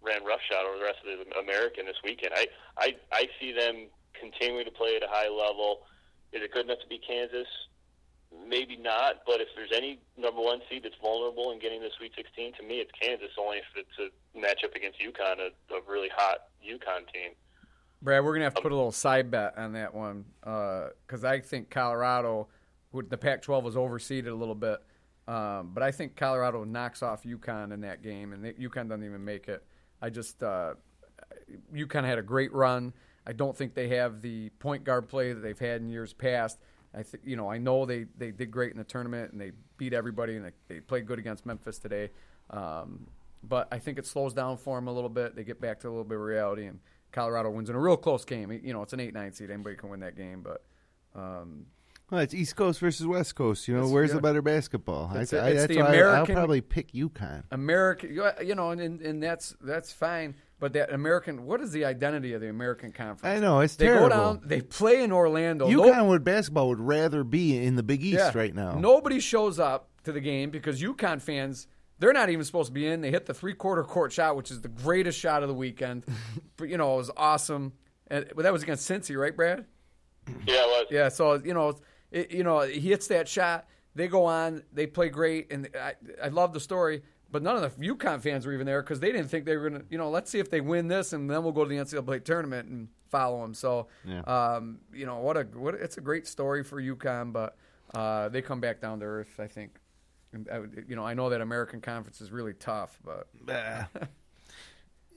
[SPEAKER 2] ran roughshod over the rest of the American this weekend. I, I, I see them continuing to play at a high level. Is it good enough to beat Kansas? Maybe not, but if there's any number one seed that's vulnerable in getting the Sweet 16, to me it's Kansas. Only if it's a matchup against UConn, a, a really hot UConn team.
[SPEAKER 3] Brad, we're gonna have to put a little side bet on that one because I think Colorado, the Pac-12 was overseeded a little bit, um, but I think Colorado knocks off UConn in that game, and they, UConn doesn't even make it. I just uh, UConn had a great run. I don't think they have the point guard play that they've had in years past. I think you know I know they, they did great in the tournament and they beat everybody and they, they played good against Memphis today. Um, but I think it slows down for them a little bit. They get back to a little bit of reality and Colorado wins in a real close game. You know, it's an eight nine seed. Anybody can win that game, but um,
[SPEAKER 1] Well, it's East Coast versus West Coast. You know,
[SPEAKER 3] It's-
[SPEAKER 1] where's
[SPEAKER 3] yeah.
[SPEAKER 1] the better basketball?
[SPEAKER 3] It's-
[SPEAKER 1] I, I,
[SPEAKER 3] it's
[SPEAKER 1] that's
[SPEAKER 3] the
[SPEAKER 1] why I- I'll probably pick UConn.
[SPEAKER 3] American, you know, and, and and that's that's fine. But that American, what is the identity of the American Conference?
[SPEAKER 1] I know it's
[SPEAKER 3] They
[SPEAKER 1] terrible.
[SPEAKER 3] go down. They play in Orlando. No-
[SPEAKER 1] UConn would basketball would rather be in the Big East
[SPEAKER 3] Yeah.
[SPEAKER 1] right now.
[SPEAKER 3] Nobody shows up to the game because UConn fans, they're not even supposed to be in. They hit the three quarter court shot, which is the greatest shot of the weekend. but, you know, it was awesome. And, but that was against Cincy, right, Brad?
[SPEAKER 2] Yeah, it was.
[SPEAKER 3] Yeah. So you know, it, you know, he hits that shot. They go on. They play great, and I, I love the story. But none of the UConn fans were even there because they didn't think they were going to. You know, let's see if they win this, and then we'll go to the NCAA tournament and follow them. So,
[SPEAKER 1] Yeah.
[SPEAKER 3] um, you know, what a what it's a great story for UConn, but uh, they come back down to earth. I think. And I you know, I know that American Conference is really tough, but
[SPEAKER 1] yeah,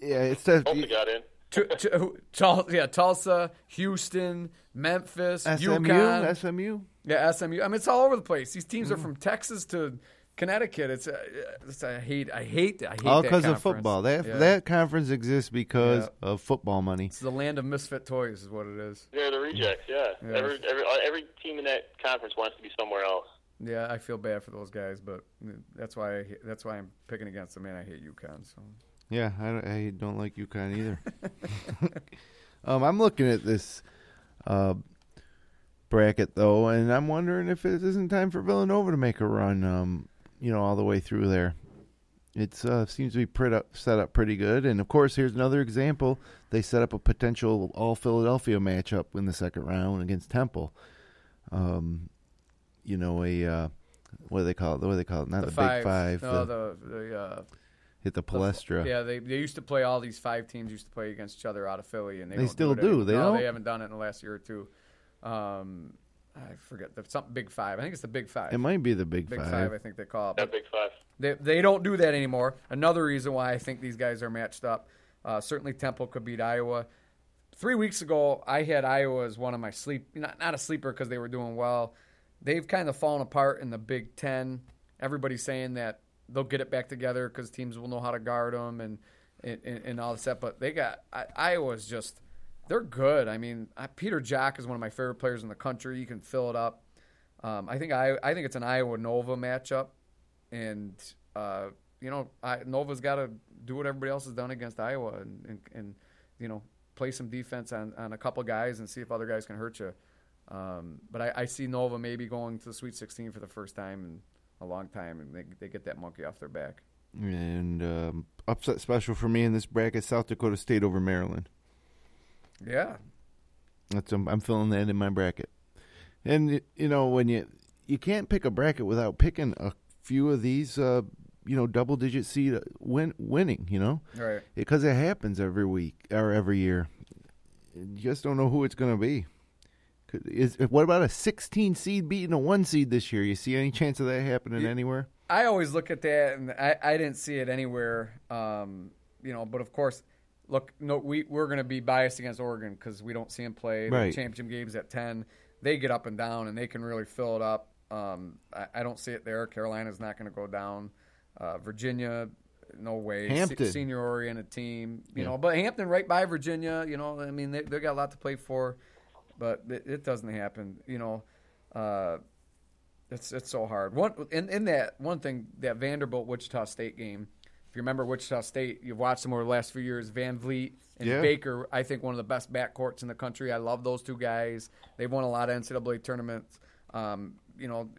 [SPEAKER 1] it's tough.
[SPEAKER 2] Tulsa got in.
[SPEAKER 3] To, to, Tul- yeah, Tulsa, Houston, Memphis,
[SPEAKER 1] SMU,
[SPEAKER 3] UConn.
[SPEAKER 1] SMU.
[SPEAKER 3] Yeah, SMU. I mean, it's all over the place. These teams are from Texas to Connecticut. It's, a, it's a hate. I hate. I hate
[SPEAKER 1] All because of football. That
[SPEAKER 3] Yeah.
[SPEAKER 1] that conference exists because
[SPEAKER 3] Yeah.
[SPEAKER 1] of football money.
[SPEAKER 3] It's the land of misfit toys, is what it is.
[SPEAKER 2] They're the rejects. Yeah.
[SPEAKER 3] Yeah.
[SPEAKER 2] Every every uh, every team in that conference wants to be somewhere else.
[SPEAKER 3] Yeah, I feel bad for those guys, but that's why I, that's why I'm picking against them. Man, I hate UConn. So
[SPEAKER 1] Yeah, I, don't- I don't like UConn either. um, I'm looking at this uh, bracket though, and I'm wondering if it isn't time for Villanova to make a run. Um, you know, all the way through there. It uh, seems to be pretty up, set up pretty good, and of course, here's another example. They set up a potential all Philadelphia matchup in the second round against Temple. Um, you know, a uh, what do they call it? What do they call it? Not the, Big Five.
[SPEAKER 3] No,
[SPEAKER 1] the,
[SPEAKER 3] the the, uh,
[SPEAKER 1] hit the
[SPEAKER 3] the-
[SPEAKER 1] Palestra.
[SPEAKER 3] Yeah, they they used to play all these five teams used to play against each other out of Philly, and they,
[SPEAKER 1] They
[SPEAKER 3] don't
[SPEAKER 1] still
[SPEAKER 3] do. It
[SPEAKER 1] do. They
[SPEAKER 3] no,
[SPEAKER 1] don't?
[SPEAKER 3] they haven't done it in the last year or two. Um, I forget the something Big Five. I think it's the Big Five.
[SPEAKER 1] It might be the Big,
[SPEAKER 3] Big
[SPEAKER 1] Five.
[SPEAKER 3] five. I think they call it.
[SPEAKER 2] Yeah, Big Five.
[SPEAKER 3] they they don't do that anymore. Another reason why I think these guys are matched up. Uh, certainly, Temple could beat Iowa. Three weeks ago, I had Iowa as one of my sleep not not a sleeper because they were doing well. They've kind of fallen apart in the Big Ten. Everybody's saying that they'll get it back together because teams will know how to guard them and and, and all this stuff. But they got I, Iowa's just they're good. I mean, I, Peter Jok is one of my favorite players in the country. You can fill it up. Um, I think I I think it's an Iowa Nova matchup, and uh, you know I, Nova's got to do what everybody else has done against Iowa, and, and, and you know play some defense on, on a couple guys and see if other guys can hurt you. Um, but I, I see Nova maybe going to the Sweet 16 for the first time in a long time, and they they get that monkey off their back.
[SPEAKER 1] And um, upset special for me in this bracket: South Dakota State over Maryland.
[SPEAKER 3] Yeah,
[SPEAKER 1] That's um, I'm filling that in my bracket. And you know when you you can't pick a bracket without picking a few of these, uh, you know, double digit seed uh, win winning. You know,
[SPEAKER 3] right.
[SPEAKER 1] because it happens every week or every year. You just don't know who it's going to be. Is what about a 16 seed beating a one seed this year? You see any chance of that happening
[SPEAKER 3] Yeah.
[SPEAKER 1] anywhere?
[SPEAKER 3] I always look at that, and I, I didn't see it anywhere. Um, you know, but of course, look, no, we we're going to be biased against Oregon because we don't see them play. The championship games at ten, they get up and down, and they can really fill it up. Um, I, I don't see it there. Carolina's not going to go down. Uh, Virginia, no way. Se-
[SPEAKER 1] Hampton.
[SPEAKER 3] senior oriented team, you
[SPEAKER 1] Yeah.
[SPEAKER 3] know, but Hampton right by Virginia. You know, I mean, they they got a lot to play for, but it, it doesn't happen. You know. Uh, it's it's so hard. One in in that one thing that Vanderbilt Wichita State game. If you remember Wichita State, you've watched them over the last few years. VanVleet and
[SPEAKER 1] Yeah.
[SPEAKER 3] Baker, I think one of the best backcourts in the country. I love those two guys. They've won a lot of NCAA tournaments. Um, you know,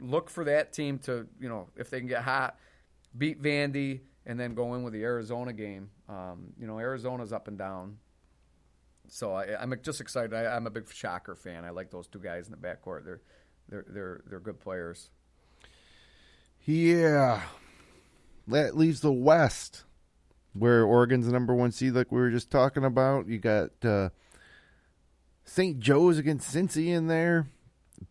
[SPEAKER 3] look for that team to you know if they can get hot, beat Vandy, and then go in with the Arizona game. Um, you know, Arizona's up and down. So I, I'm just excited. I, I'm a big Shocker fan. I like those two guys in the backcourt. They're they're they're they're good players.
[SPEAKER 1] Yeah. That leaves the West, where Oregon's number one seed, like we were just talking about. You got uh, St. Joe's against Cincy in there.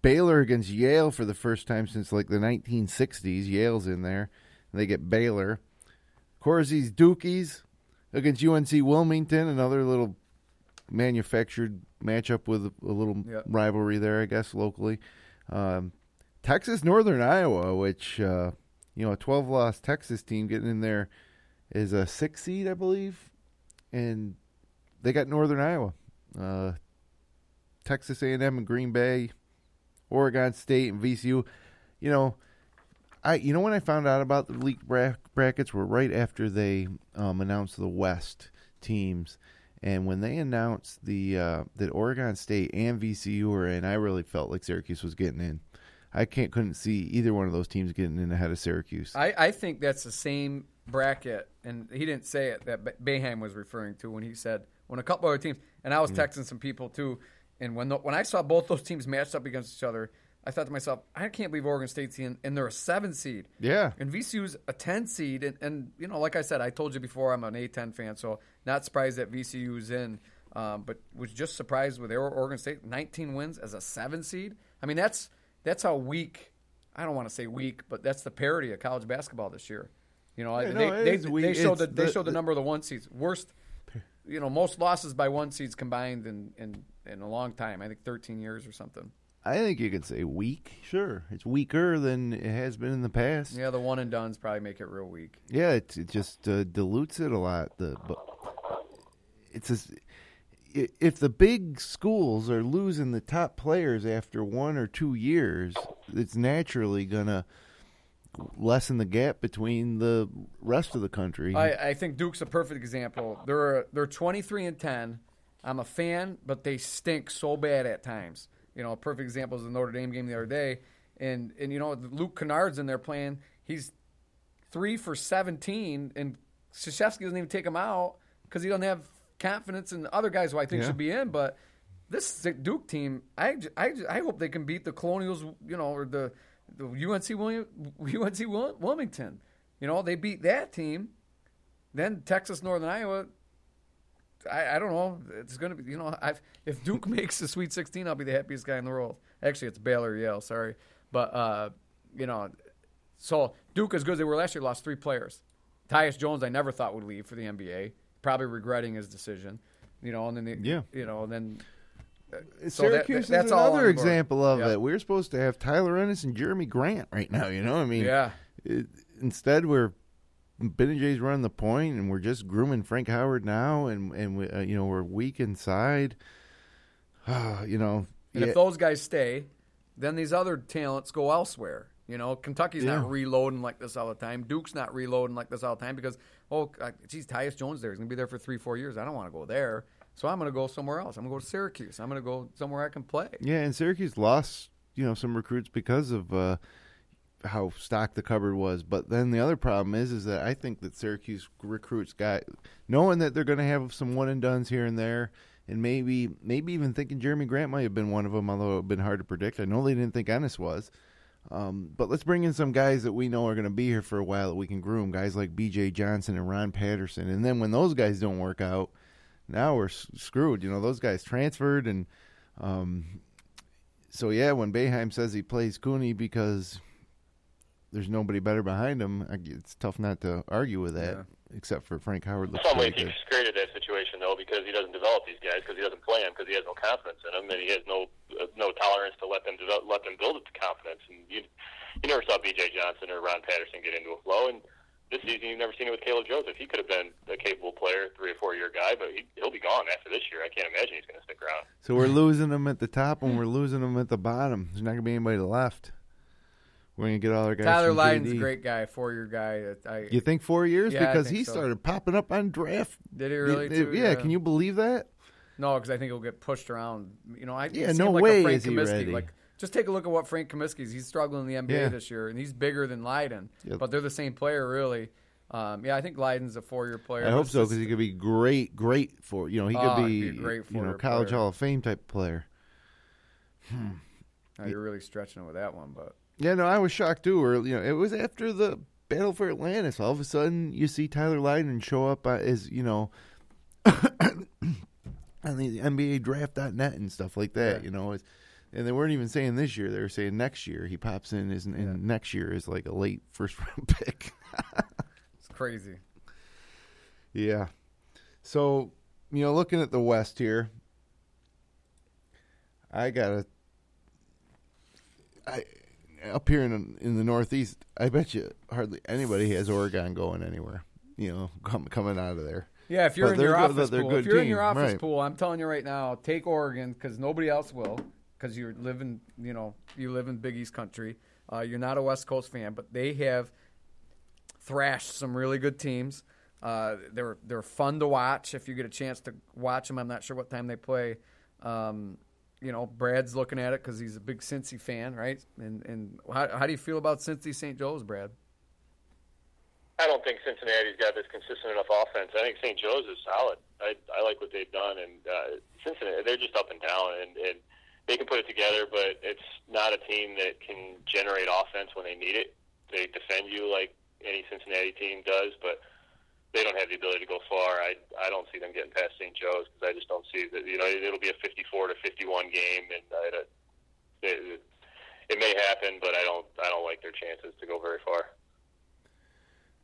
[SPEAKER 1] Baylor against Yale for the first time since like the 1960s. Yale's in there. And they get Baylor. Corsi's Dukies against UNC Wilmington, another little manufactured matchup with a little
[SPEAKER 3] Yep.
[SPEAKER 1] rivalry there, I guess, locally. Um, Texas Northern Iowa, which uh, you know a 12 loss Texas team getting in there is a six seed, I believe, and they got Northern Iowa, uh, Texas A&M and Green Bay, Oregon State and VCU. You know, I you know when I found out about the league bra- brackets were right after they um, announced the West teams. And when they announced the uh, that Oregon State and VCU were in, I really felt like Syracuse was getting in. I can't couldn't see either one of those teams getting in ahead of Syracuse.
[SPEAKER 3] I, I think that's the same bracket, and he didn't say it that Ba- Boeheim was referring to when he said when a couple other teams, and I was texting some people too, and when the, when I saw both those teams matched up against each other, I thought to myself, I can't believe Oregon State's in, and they're a seven seed.
[SPEAKER 1] yeah,
[SPEAKER 3] And VCU's a 10 seed. And, and, you know, like I said, I told you before, I'm an A10 fan, so not surprised that VCU's in. Um, but was just surprised with their Oregon State 19 wins as a seven seed. I mean, that's that's how weak. I don't want to say weak, but that's the parity of college basketball this year. You know,
[SPEAKER 1] Yeah,
[SPEAKER 3] they,
[SPEAKER 1] no,
[SPEAKER 3] they, they showed
[SPEAKER 1] It's
[SPEAKER 3] the, they showed the
[SPEAKER 1] the-
[SPEAKER 3] number of the one seeds. Worst, you know, most losses by one seeds combined in, in, in a long time. I think 13 years or something.
[SPEAKER 1] I think you could say weak. Sure, it's weaker than it has been in the past.
[SPEAKER 3] Yeah, the one and dones probably make it real weak.
[SPEAKER 1] Yeah, it, it just uh, dilutes it a lot. The but it's a, i- if the big schools are losing the top players after one or two years, it's naturally gonna lessen the gap between the rest of the country.
[SPEAKER 3] I, I think Duke's a perfect example. They're they're 23 and 10. I'm a fan, but they stink so bad at times. You know, a perfect example is the Notre Dame game the other day, and and you know Luke Kennard's in there playing. He's three for 17, and Krzyzewski doesn't even take him out because he doesn't have confidence in the other guys who I think
[SPEAKER 1] Yeah.
[SPEAKER 3] should be in. But this Duke team, I, I, I hope they can beat the Colonials, you know, or the, the UNC William, UNC Wilmington. You know, they beat that team. Then Texas, Northern Iowa. I, I don't know. It's gonna be you know. I've, if Duke makes the Sweet 16, I'll be the happiest guy in the world. Actually, it's Baylor, Yale. Sorry, but uh, you know, so Duke as good as they were last year lost three players. Tyus Jones, I never thought would leave for the NBA. Probably regretting his decision. You know, and then the,
[SPEAKER 1] Yeah.
[SPEAKER 3] you know, and then so that-
[SPEAKER 1] Syracuse
[SPEAKER 3] that's
[SPEAKER 1] is another example of
[SPEAKER 3] Yeah.
[SPEAKER 1] it. We're supposed to have Tyler Ennis and Jeremy Grant right now. You know, I mean,
[SPEAKER 3] yeah,
[SPEAKER 1] it, instead we're Gbinije's running the point, and we're just grooming Frank Howard now, and and we, uh, you know we're weak inside. Uh, you know,
[SPEAKER 3] And
[SPEAKER 1] yeah,
[SPEAKER 3] if those guys stay, then these other talents go elsewhere. You know, Kentucky's
[SPEAKER 1] Yeah.
[SPEAKER 3] not reloading like this all the time. Duke's not reloading like this all the time because, oh, geez, Tyus Jones there. He's going to be there for three, four years. I don't want to go there. So I'm going to go somewhere else. I'm going to go to Syracuse. I'm going to go somewhere I can play.
[SPEAKER 1] yeah, and Syracuse lost you know some recruits because of uh, how stocked the cupboard was. But then the other problem is is that I think that Syracuse recruits got knowing that they're going to have some one and dones here and there. And maybe, maybe even thinking Jeremy Grant might have been one of them, although it would have been hard to predict. I know they didn't think Ennis was. Um, but let's bring in some guys that we know are going to be here for a while that we can groom. Guys like B.J. Johnson and Ron Patterson. And then when those guys don't work out, now we're screwed. You know, those guys transferred. And um, so, yeah, when Boeheim says he plays Cooney because there's nobody better behind him, I g it's tough not to argue with that, except for Frank Howard.
[SPEAKER 2] In
[SPEAKER 1] Looks
[SPEAKER 2] some ways,
[SPEAKER 1] pretty
[SPEAKER 2] he's
[SPEAKER 1] good.
[SPEAKER 2] created that situation though because he doesn't develop these guys because he doesn't play them because he has no confidence in them and he has no uh, no tolerance to let them develop, let them build up the confidence. And you you never saw B.J. Johnson or Ron Patterson get into a flow. And this season, you've never seen it with Caleb Joseph. He could have been a capable player, three or four year guy, but he, he'll be gone after this year. I can't imagine he's going to stick around.
[SPEAKER 1] So we're losing them at the top and we're losing them at the bottom. There's not going to be anybody left. We're going to get all our guys.
[SPEAKER 3] Tyler Lydon's a great guy, four year guy. I,
[SPEAKER 1] You think four years?
[SPEAKER 3] Yeah,
[SPEAKER 1] because
[SPEAKER 3] think
[SPEAKER 1] he
[SPEAKER 3] so.
[SPEAKER 1] started popping up on draft.
[SPEAKER 3] did he really?
[SPEAKER 1] Yeah,
[SPEAKER 3] too?
[SPEAKER 1] yeah, can you believe that?
[SPEAKER 3] No, because I think he'll get pushed around. You know, I
[SPEAKER 1] Yeah, no
[SPEAKER 3] like
[SPEAKER 1] way is he
[SPEAKER 3] Kaminsky.
[SPEAKER 1] ready.
[SPEAKER 3] Like, just take a look at what Frank Kaminsky's. He's struggling in the NBA
[SPEAKER 1] Yeah.
[SPEAKER 3] this year, and he's bigger than Lydon.
[SPEAKER 1] Yep.
[SPEAKER 3] But they're the same player, really. Um, yeah, I think Lydon's a four-year player.
[SPEAKER 1] I hope so because he could be great, great for you know he could
[SPEAKER 3] Oh,
[SPEAKER 1] be,
[SPEAKER 3] he'd be a great
[SPEAKER 1] you know college
[SPEAKER 3] player.
[SPEAKER 1] Hall of Fame type player.
[SPEAKER 3] Oh, you're really stretching it with that one, but
[SPEAKER 1] Yeah, no, I was shocked too. Or you know, it was after the battle for Atlantis. All of a sudden, you see Tyler Lydon show up uh, as you know on the NBA Draft.net and stuff like that.
[SPEAKER 3] Yeah.
[SPEAKER 1] You know, it's, and they weren't even saying this year; they were saying next year. He pops in as and
[SPEAKER 3] Yeah.
[SPEAKER 1] next year is like a late first round pick.
[SPEAKER 3] it's crazy.
[SPEAKER 1] Yeah. So, you know, looking at the West here, I gotta. I up here in in the Northeast, I bet you hardly anybody has Oregon going anywhere. You know, com- coming out of there.
[SPEAKER 3] Yeah, if you're
[SPEAKER 1] But
[SPEAKER 3] in your
[SPEAKER 1] they're good-
[SPEAKER 3] office pool, if you're in your office
[SPEAKER 1] right.
[SPEAKER 3] pool, I'm telling you right now, take Oregon because nobody else will. Because you're living, you know, you live in Big East country. Uh, you're not a West Coast fan, but they have thrashed some really good teams. Uh, they're they're fun to watch if you get a chance to watch them. I'm not sure what time they play. Um, you know, Brad's looking at it because he's a big Cincy fan, right? And and how, how do you feel about Cincy St. Joe's, Brad?
[SPEAKER 2] I don't think Cincinnati's got this consistent enough offense. I think St. Joe's is solid. I, I like what they've done, and uh, Cincinnati they're just up and down, and, and they can put it together, but it's not a team that can generate offense when they need it. They defend you like any Cincinnati team does, but they don't have the ability to go far. I I don't see them getting past St. Joe's because I just don't see that. You know, it'll be a 54 to 51 game, and I, it, it may happen, but I don't I don't like their chances to go very far.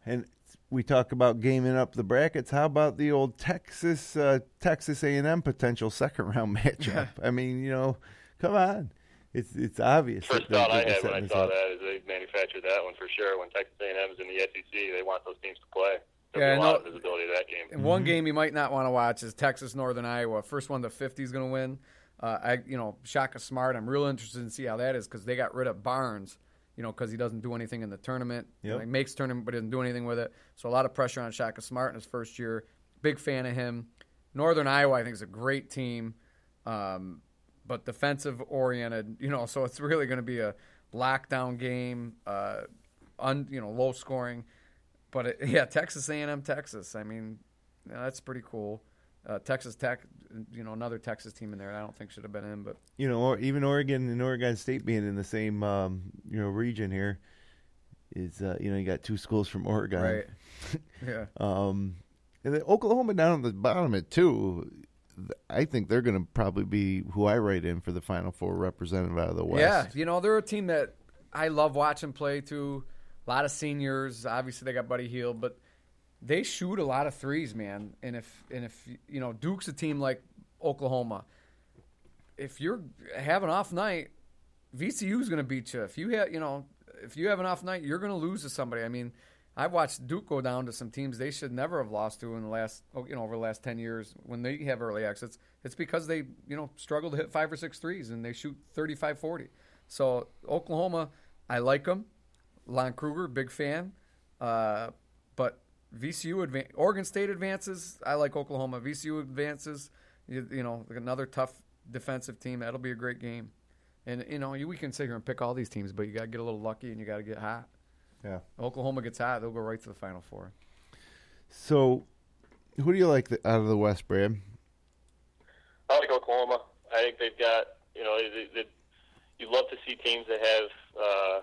[SPEAKER 1] And we talk about gaming up the brackets. How about the old Texas uh, Texas A&M potential second round matchup? I mean, you know, come on. it's it's obvious.
[SPEAKER 2] First
[SPEAKER 1] that
[SPEAKER 2] thought I
[SPEAKER 1] they're
[SPEAKER 2] had when I saw
[SPEAKER 1] up.
[SPEAKER 2] that is they manufactured that one for sure. When Texas A&M is in the SEC, they want those teams to play. There'll
[SPEAKER 3] Yeah,
[SPEAKER 2] be a
[SPEAKER 3] I
[SPEAKER 2] lot
[SPEAKER 3] know-
[SPEAKER 2] of visibility to that game.
[SPEAKER 3] And one game you might not want to watch is Texas Northern Iowa. First one, the 50 is going to win. Uh, I, you know, Shaka Smart. I'm real interested in see how that is because they got rid of Barnes. You know, because he doesn't do anything in the tournament. You know,
[SPEAKER 1] Yep.
[SPEAKER 3] he makes tournament, but doesn't do anything with it. So a lot of pressure on Shaka Smart in his first year. Big fan of him. Northern Iowa, I think, is a great team, um, but defensive oriented. You know, so it's really going to be a lockdown game. Uh, un, you know, low scoring. But it, yeah, Texas A&M, Texas. I mean, that's pretty cool. Uh, Texas Tech, you know, another Texas team in there. I don't think should have been in, but
[SPEAKER 1] you know, or even Oregon and Oregon State being in the same um, you know region here is uh, you know you got two schools from Oregon,
[SPEAKER 3] right, yeah,
[SPEAKER 1] Um, and then Oklahoma down at the bottom at two. I think they're going to probably be who I write in for the Final Four representative out of the West.
[SPEAKER 3] yeah. You know, they're a team that I love watching play. Too, a lot of seniors. Obviously, they got Buddy Hield, but they shoot a lot of threes, man. And if and if you know Duke's a team like Oklahoma, if you're have an off night, VCU's going to beat you. If you have, you know, if you have an off night, you're going to lose to somebody. I mean, I've watched Duke go down to some teams they should never have lost to in the last, oh, you know, over the last ten years when they have early exits. It's because they, you know, struggle to hit five or six threes and they shoot 35, 40. So Oklahoma, I like them. Lon Kruger, big fan. Uh, but VCU advan- Oregon State advances. I like Oklahoma. VCU advances. You, you know, another tough defensive team. That'll be a great game. And you know, you, we can sit here and pick all these teams, but you got to get a little lucky and you got to get hot.
[SPEAKER 1] Yeah.
[SPEAKER 3] Oklahoma gets hot, they'll go right to the Final Four.
[SPEAKER 1] So, who do you like the, out of the West, Brad?
[SPEAKER 2] I like Oklahoma. I think they've got you know they, they, you love to see teams that have uh,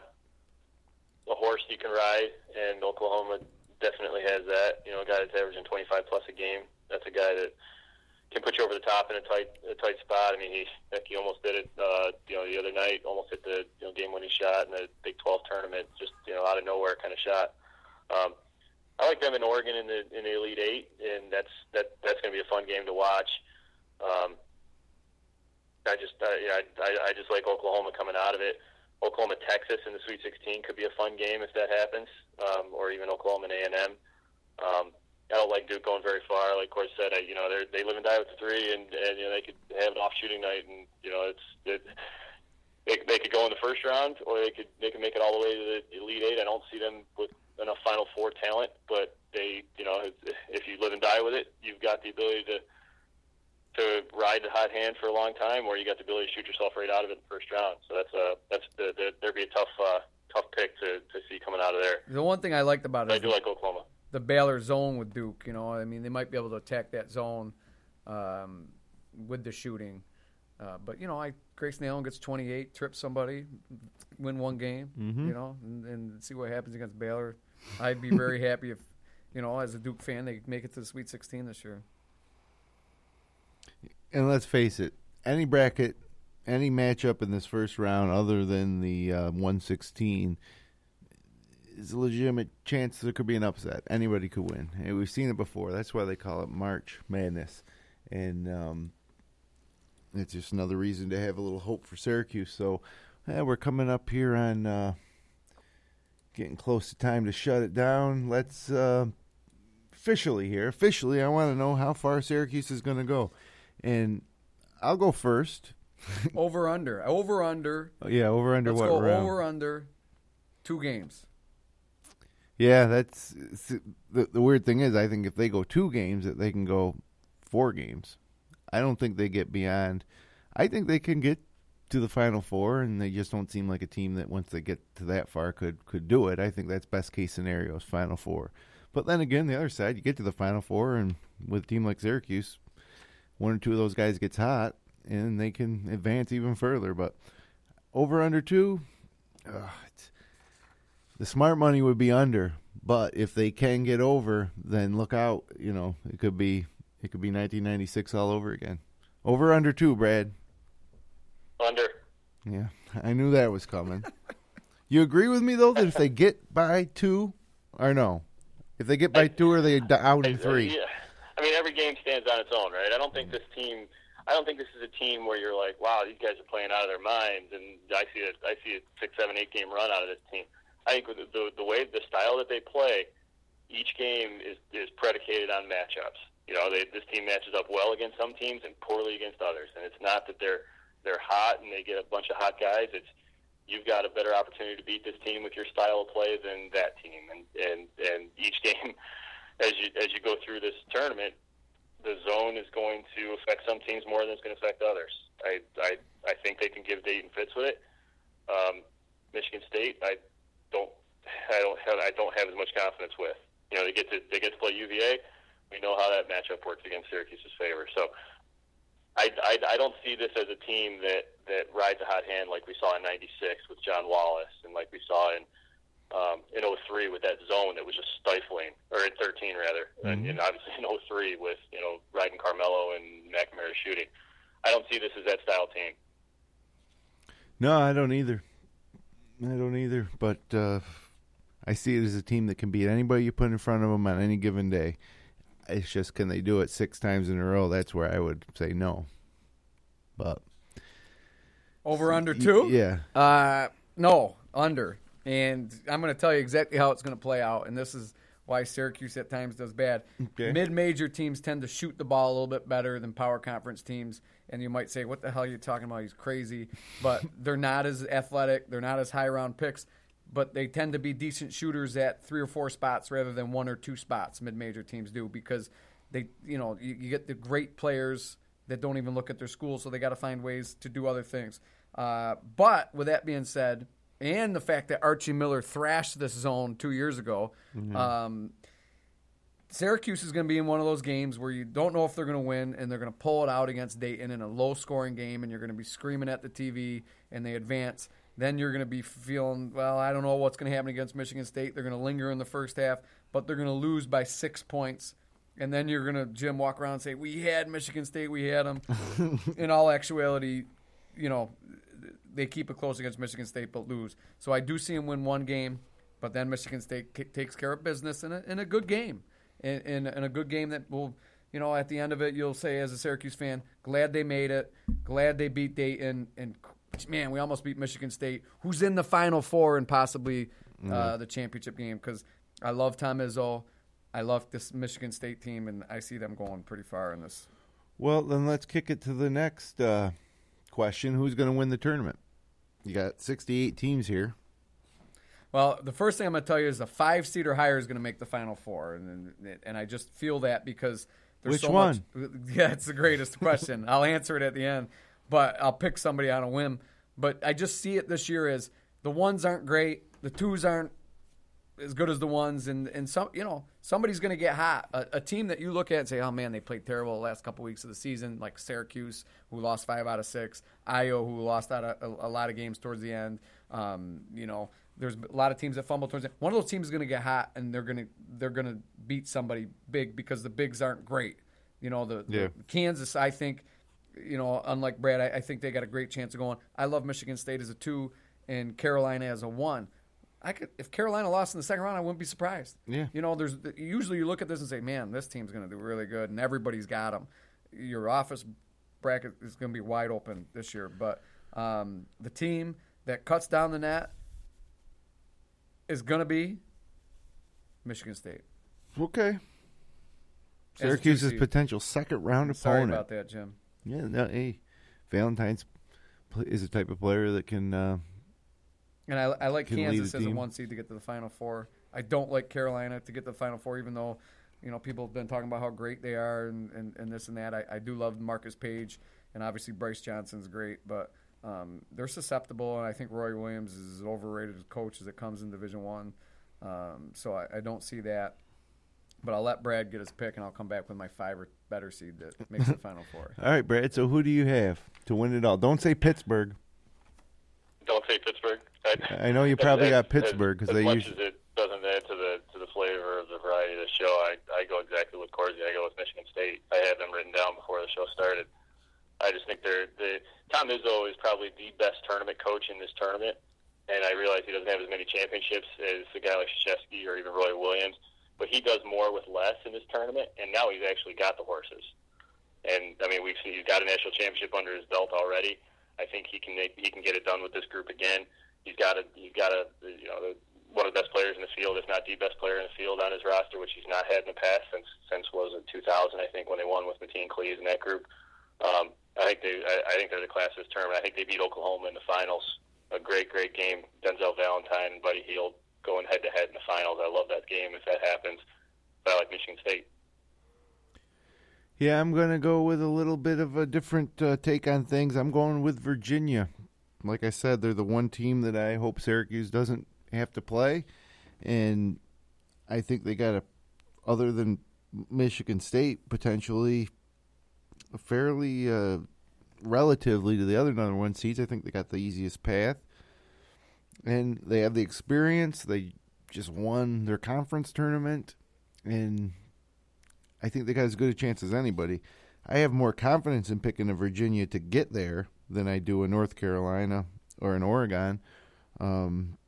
[SPEAKER 2] a horse you can ride, and Oklahoma definitely has that. You know, a guy that's averaging 25 plus a game. That's a guy that can put you over the top in a tight a tight spot. I mean, he heck, he almost did it. Uh, you know, the other night, almost hit the you know, game winning shot in the Big 12 tournament. Just you know, out of nowhere kind of shot. Um, I like them in Oregon in the in the Elite Eight, and that's that that's going to be a fun game to watch. Um, I just uh, yeah, I, I, I just like Oklahoma coming out of it. Oklahoma Texas in the Sweet 16 could be a fun game if that happens, um, or even Oklahoma and A and M. Um, I don't like Duke going very far. Like Court said, I, you know they they live and die with the three, and, and you know they could have an off shooting night, and you know it's it, they they could go in the first round, or they could they could make it all the way to the Elite Eight. I don't see them with enough Final Four talent, but they you know if, if you live and die with it, you've got the ability to to ride the hot hand for a long time, or you got the ability to shoot yourself right out of it in the first round. So that's a that's the, the, there'd be a tough uh, tough pick to, to see coming out of there.
[SPEAKER 3] The one thing I liked about
[SPEAKER 2] But I
[SPEAKER 3] it
[SPEAKER 2] do
[SPEAKER 3] is
[SPEAKER 2] like Oklahoma.
[SPEAKER 3] the Baylor zone with Duke. You know, I mean, they might be able to attack that zone um, with the shooting. Uh, but you know, I Grayson Allen gets 28, trips somebody, win one game.
[SPEAKER 1] Mhm.
[SPEAKER 3] You know, and, and see what happens against Baylor. I'd be very happy if, you know, as a Duke fan, they make it to the Sweet 16 this year.
[SPEAKER 1] And let's face it, any bracket, any matchup in this first round, other than the uh, 116, is a legitimate chance there could be an upset. Anybody could win. And we've seen it before. That's why they call it March Madness. And um, it's just another reason to have a little hope for Syracuse. So we're coming up here on uh, getting close to time to shut it down. Let's uh, officially here, officially, I want to know how far Syracuse is going to go. And I'll go first.
[SPEAKER 3] over under, over under.
[SPEAKER 1] Yeah, over under
[SPEAKER 3] Let's
[SPEAKER 1] what
[SPEAKER 3] go
[SPEAKER 1] round?
[SPEAKER 3] over under two games.
[SPEAKER 1] Yeah, that's the the weird thing is I think if they go two games that they can go four games. I don't think they get beyond I think they can get to the final four and they just don't seem like a team that once they get to that far could could do it. I think that's best case scenario is final four. But then again, the other side, you get to the final four and with a team like Syracuse, one or two of those guys gets hot and they can advance even further, but over under two, it's, the smart money would be under, but if they can get over, then look out. You know, it could be it could be 1996 all over again. Over under two, Brad.
[SPEAKER 2] Under.
[SPEAKER 1] Yeah, I knew that was coming. you agree with me though that if they get by two, or no, if they get by two, are they out in
[SPEAKER 2] I- uh,
[SPEAKER 1] three?
[SPEAKER 2] Yeah. I mean, every game stands on its own, right? I don't think this team. I don't think this is a team where you're like, wow, these guys are playing out of their minds, and I see a I see a six, seven, eight game run out of this team. I think the the, the way the style that they play, each game is is predicated on matchups. You know, they, this team matches up well against some teams and poorly against others, and it's not that they're they're hot and they get a bunch of hot guys. It's you've got a better opportunity to beat this team with your style of play than that team, and and and each game as you as you go through this tournament, the zone is going to affect some teams more than it's going to affect others. I I, I think they can give Dayton fits with it. Um, Michigan State, I don't I don't have I don't have as much confidence with. You know, they get to they get to play UVA. We know how that matchup works against Syracuse's favor. So I, I, I don't see this as a team that that rides a hot hand like we saw in '96 with John Wallace and like we saw in um, in 03 with that zone that was just stifling, or in 13 rather, mm-hmm. and, and obviously in 03 with you know riding Carmelo and McNamara shooting. I don't see this as that style team.
[SPEAKER 1] No, I don't either. I don't either. But uh, I see it as a team that can beat anybody you put in front of them on any given day. It's just can they do it six times in a row? That's where I would say no. But
[SPEAKER 3] over under two?
[SPEAKER 1] Yeah.
[SPEAKER 3] Uh, no, under. And I'm going to tell you exactly how it's going to play out. And this is why Syracuse at times does bad. Okay. Mid-major teams tend to shoot the ball a little bit better than power conference teams. And you might say, "What the hell are you talking about? He's crazy." But they're not as athletic. They're not as high round picks. But they tend to be decent shooters at three or four spots rather than one or two spots. Mid-major teams do because they, you know, you, you get the great players that don't even look at their school, so they got to find ways to do other things. Uh, but with that being said, and the fact that Archie Miller thrashed this zone two years ago. Mm-hmm. Um, Syracuse is going to be in one of those games where you don't know if they're going to win, and they're going to pull it out against Dayton in a low-scoring game, and you're going to be screaming at the TV, and they advance. Then you're going to be feeling, well, I don't know what's going to happen against Michigan State. They're going to linger in the first half, but they're going to lose by six points. And then you're going to, Jim, walk around and say, we had Michigan State, we had them. in all actuality, you know, they keep it close against Michigan State but lose. So I do see them win one game, but then Michigan State k- takes care of business in a, in a good game, in, in, in a good game that will, you know, at the end of it, you'll say as a Syracuse fan, glad they made it, glad they beat Dayton, and man, we almost beat Michigan State, who's in the Final Four and possibly uh, mm-hmm. the championship game. Because I love Tom Izzo, I love this Michigan State team, and I see them going pretty far in this.
[SPEAKER 1] Well, then let's kick it to the next uh, question: Who's going to win the tournament? You got 68 teams here.
[SPEAKER 3] Well, the first thing I'm going to tell you is the five seed or higher is going to make the final four, and and I just feel that because there's
[SPEAKER 1] which
[SPEAKER 3] so
[SPEAKER 1] one?
[SPEAKER 3] Much, yeah, it's the greatest question. I'll answer it at the end, but I'll pick somebody on a whim. But I just see it this year as the ones aren't great, the twos aren't as good as the ones, and and some you know somebody's going to get hot. A, a, team that you look at and say, oh man, they played terrible the last couple weeks of the season, like Syracuse, who lost five out of six, Io, who lost out a, a, a lot of games towards the end. Um, you know, there's a lot of teams that fumble towards the end. One of those teams is going to get hot, and they're going to they're going to beat somebody big because the bigs aren't great. You know, the, yeah. the Kansas, I think. You know, unlike Brad, I, I think they got a great chance of going. I love Michigan State as a two and Carolina as a one. I could if Carolina lost in the second round, I wouldn't be surprised.
[SPEAKER 1] Yeah,
[SPEAKER 3] you know, there's usually you look at this and say, man, this team's going to do really good, and everybody's got them. Your office bracket is going to be wide open this year, but um, the team that cuts down the net is going to be Michigan State.
[SPEAKER 1] Okay. Syracuse's potential second round opponent. Sorry
[SPEAKER 3] about that, Jim.
[SPEAKER 1] Yeah, no, hey, Valentine's is a type of player that can uh,
[SPEAKER 3] and I, I like Kansas as a one seed to get to the Final Four. I don't like Carolina to get to the Final Four, even though you know people have been talking about how great they are and, and, and this and that. I, I do love Marcus Paige, and obviously Brice Johnson's great, but um, they're susceptible, and I think Roy Williams is as overrated as coach as it comes in Division One. Um, so I, I, don't see that. But I'll let Brad get his pick, and I'll come back with my five or better seed that makes the Final Four.
[SPEAKER 1] All right, Brad. So who do you have to win it all? Don't say Pittsburgh.
[SPEAKER 2] Don't say Pittsburgh.
[SPEAKER 1] I, I know you probably got Pittsburgh because they
[SPEAKER 2] much usually. As it doesn't add to the to the flavor of the variety of the show. I I go exactly with Corsi. I go with Michigan State. I had them written down before the show started. I just think they're the Tom Izzo is probably the best tournament coach in this tournament, and I realize he doesn't have as many championships as a guy like Krzyzewski or even Roy Williams, but he does more with less in this tournament, and now he's actually got the horses. And I mean, we've seen he's got a national championship under his belt already. I think he can make, he can get it done with this group again. He's got a he's got a you know one of the best players in the field, if not the best player in the field on his roster, which he's not had in the past since since was it 2000 I think when they won with Mateen Cleaves and that group. Um, I think they I, I think they're the class of this tournament. I think they beat Oklahoma in the finals. A great great game. Denzel Valentine and Buddy Hield going head to head in the finals. I love that game if that happens. But I like Michigan State.
[SPEAKER 1] Yeah, I'm going to go with a little bit of a different uh, take on things. I'm going with Virginia. Like I said, they're the one team that I hope Syracuse doesn't have to play, and I think they got a, other than Michigan State, potentially fairly uh, relatively to the other number one seeds. I think they got the easiest path, and they have the experience. They just won their conference tournament, and I think they got as good a chance as anybody. I have more confidence in picking a Virginia to get there than I do in North Carolina or in Oregon. Um,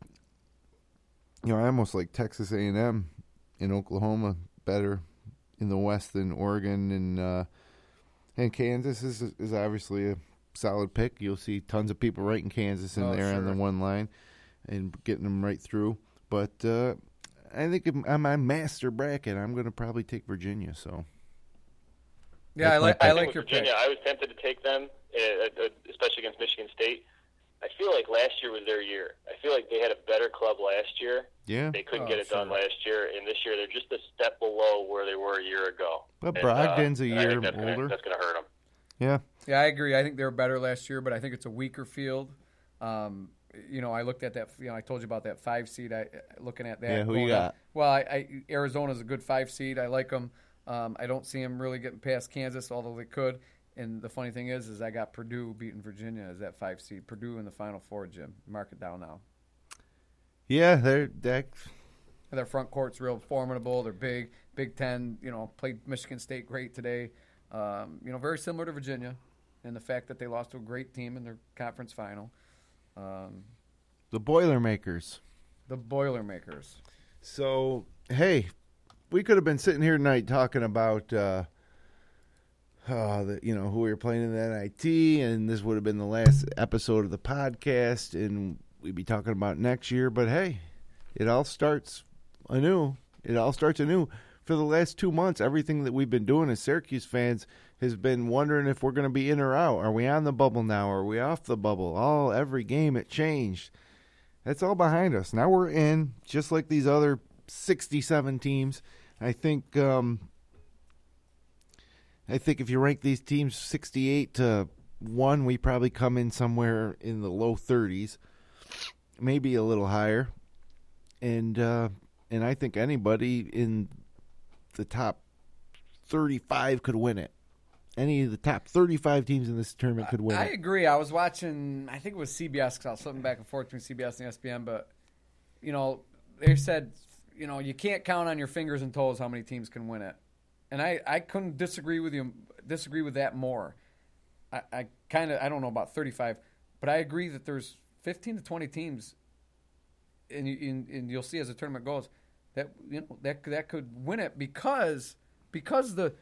[SPEAKER 1] you know, I almost like Texas A and M in Oklahoma better in the West than Oregon and uh, and Kansas is is obviously a solid pick. You'll see tons of people writing Kansas in
[SPEAKER 3] Oh,
[SPEAKER 1] there on the one line and getting them right through. But uh, I think on my master bracket, I'm going to probably take Virginia. So
[SPEAKER 3] Yeah, I like. I like your
[SPEAKER 2] Virginia.
[SPEAKER 3] pick.
[SPEAKER 2] I was tempted to take them, uh, uh, especially against Michigan State. I feel like last year was their year. I feel like they had a better club last year.
[SPEAKER 1] yeah,
[SPEAKER 2] They couldn't
[SPEAKER 3] Oh,
[SPEAKER 2] get it done last year, and this year they're just a step below where they were a year ago.
[SPEAKER 1] But
[SPEAKER 2] And,
[SPEAKER 1] Brogdon's a year
[SPEAKER 2] that's
[SPEAKER 1] older.
[SPEAKER 2] Gonna, that's going to hurt them.
[SPEAKER 1] yeah,
[SPEAKER 3] Yeah, I agree. I think they were better last year, but I think it's a weaker field. Um, you know, I looked at that. You know, I told you about that five seed. I looking at that.
[SPEAKER 1] Yeah, who you got?
[SPEAKER 3] up. Well, I, I Arizona's a good five seed. I like them. Um, I don't see them really getting past Kansas, although they could. And the funny thing is, is I got Purdue beating Virginia as that five seed. Purdue in the Final Four, Jim. Mark it down now.
[SPEAKER 1] yeah. They're that.
[SPEAKER 3] Their front court's real formidable. They're big. Big Ten, you know, played Michigan State great today. Um, you know, very similar to Virginia, and the fact that they lost to a great team in their conference final. Um,
[SPEAKER 1] The Boilermakers.
[SPEAKER 3] the Boilermakers.
[SPEAKER 1] So hey, we could have been sitting here tonight talking about uh, uh the, you know who we were playing in the NIT, and this would have been the last episode of the podcast, and we'd be talking about next year. But hey, it all starts anew. It all starts anew. For the last two months, everything that we've been doing as Syracuse fans has been wondering if we're going to be in or out. Are we on the bubble now? Are we off the bubble? All every game it changed. That's all behind us. Now we're in, just like these other 67 teams. I think um, I think if you rank these teams 68 to 1, we probably come in somewhere in the low 30s, maybe a little higher. And uh, and I think anybody in the top 35 could win it. Any of the top 35 teams in this tournament could win
[SPEAKER 3] I
[SPEAKER 1] it.
[SPEAKER 3] agree. I was watching. I think it was CBS because I was flipping back and forth between CBS and ESPN. But you know, they said you know you can't count on your fingers and toes how many teams can win it, and I I couldn't disagree with you. Disagree with that more. I, I kind of I don't know about thirty five, but I agree that there's fifteen to twenty teams, and you, and, and you'll see as the tournament goes that you know that that could win it because because the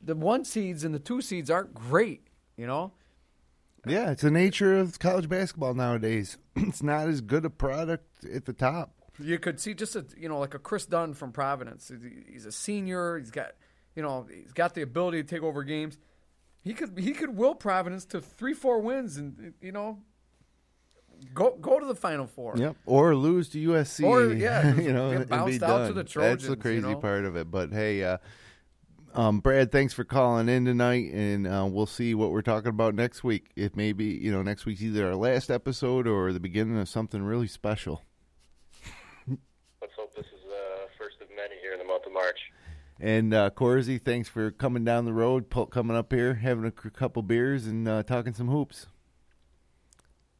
[SPEAKER 3] the one seeds and the two seeds aren't great. You know.
[SPEAKER 1] Yeah, it's the nature of college basketball nowadays. It's not as good a product at the top.
[SPEAKER 3] You could see just a you know like a Kris Dunn from Providence. He's a senior. He's got you know he's got the ability to take over games. He could he could will Providence to three four wins and you know go go to the Final Four.
[SPEAKER 1] Yep. Or lose to USC.
[SPEAKER 3] Or, yeah,
[SPEAKER 1] you know,
[SPEAKER 3] get
[SPEAKER 1] and be
[SPEAKER 3] bounced out to
[SPEAKER 1] done.
[SPEAKER 3] the
[SPEAKER 1] That's
[SPEAKER 3] Trojans,
[SPEAKER 1] the
[SPEAKER 3] you
[SPEAKER 1] crazy
[SPEAKER 3] know?
[SPEAKER 1] part of it. But hey, uh, um, Brad, thanks for calling in tonight, and uh, we'll see what we're talking about next week. It may be, you know, next week's either our last episode or the beginning of something really special.
[SPEAKER 2] Let's hope this is the first of many here in the month of March.
[SPEAKER 1] And uh, Corsi, thanks for coming down the road, pull, coming up here, having a c- couple beers, and uh, talking some hoops.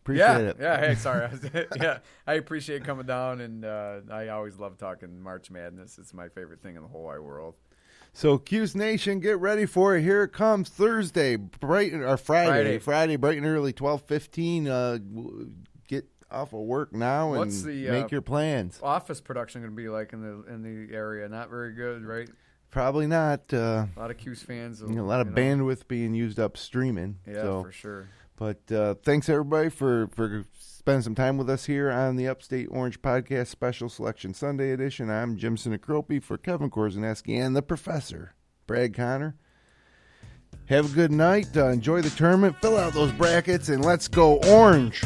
[SPEAKER 1] Appreciate
[SPEAKER 3] yeah,
[SPEAKER 1] it.
[SPEAKER 3] yeah. Hey, sorry. yeah, I appreciate coming down, and uh, I always love talking March Madness. It's my favorite thing in the whole wide world.
[SPEAKER 1] So, 'Cuse Nation, get ready for it. Here it comes Thursday, bright or Friday,
[SPEAKER 3] Friday.
[SPEAKER 1] Friday, bright and early, twelve fifteen. Uh, w- get off of work now and
[SPEAKER 3] What's the,
[SPEAKER 1] make
[SPEAKER 3] uh,
[SPEAKER 1] your plans.
[SPEAKER 3] Office production going to be like in the in the area? Not very good, right?
[SPEAKER 1] Probably not. Uh,
[SPEAKER 3] A lot of 'Cuse fans.
[SPEAKER 1] you know, a lot of
[SPEAKER 3] you know,
[SPEAKER 1] bandwidth being used up streaming.
[SPEAKER 3] Yeah,
[SPEAKER 1] so.
[SPEAKER 3] for sure.
[SPEAKER 1] But uh, thanks everybody for for spending some time with us here on the Upstate Orange Podcast Special Selection Sunday Edition. I'm Jim Sinicropi for Kevin Korzeniewski and the Professor Brad Conner. Have a good night. Uh, enjoy the tournament. Fill out those brackets and let's go orange.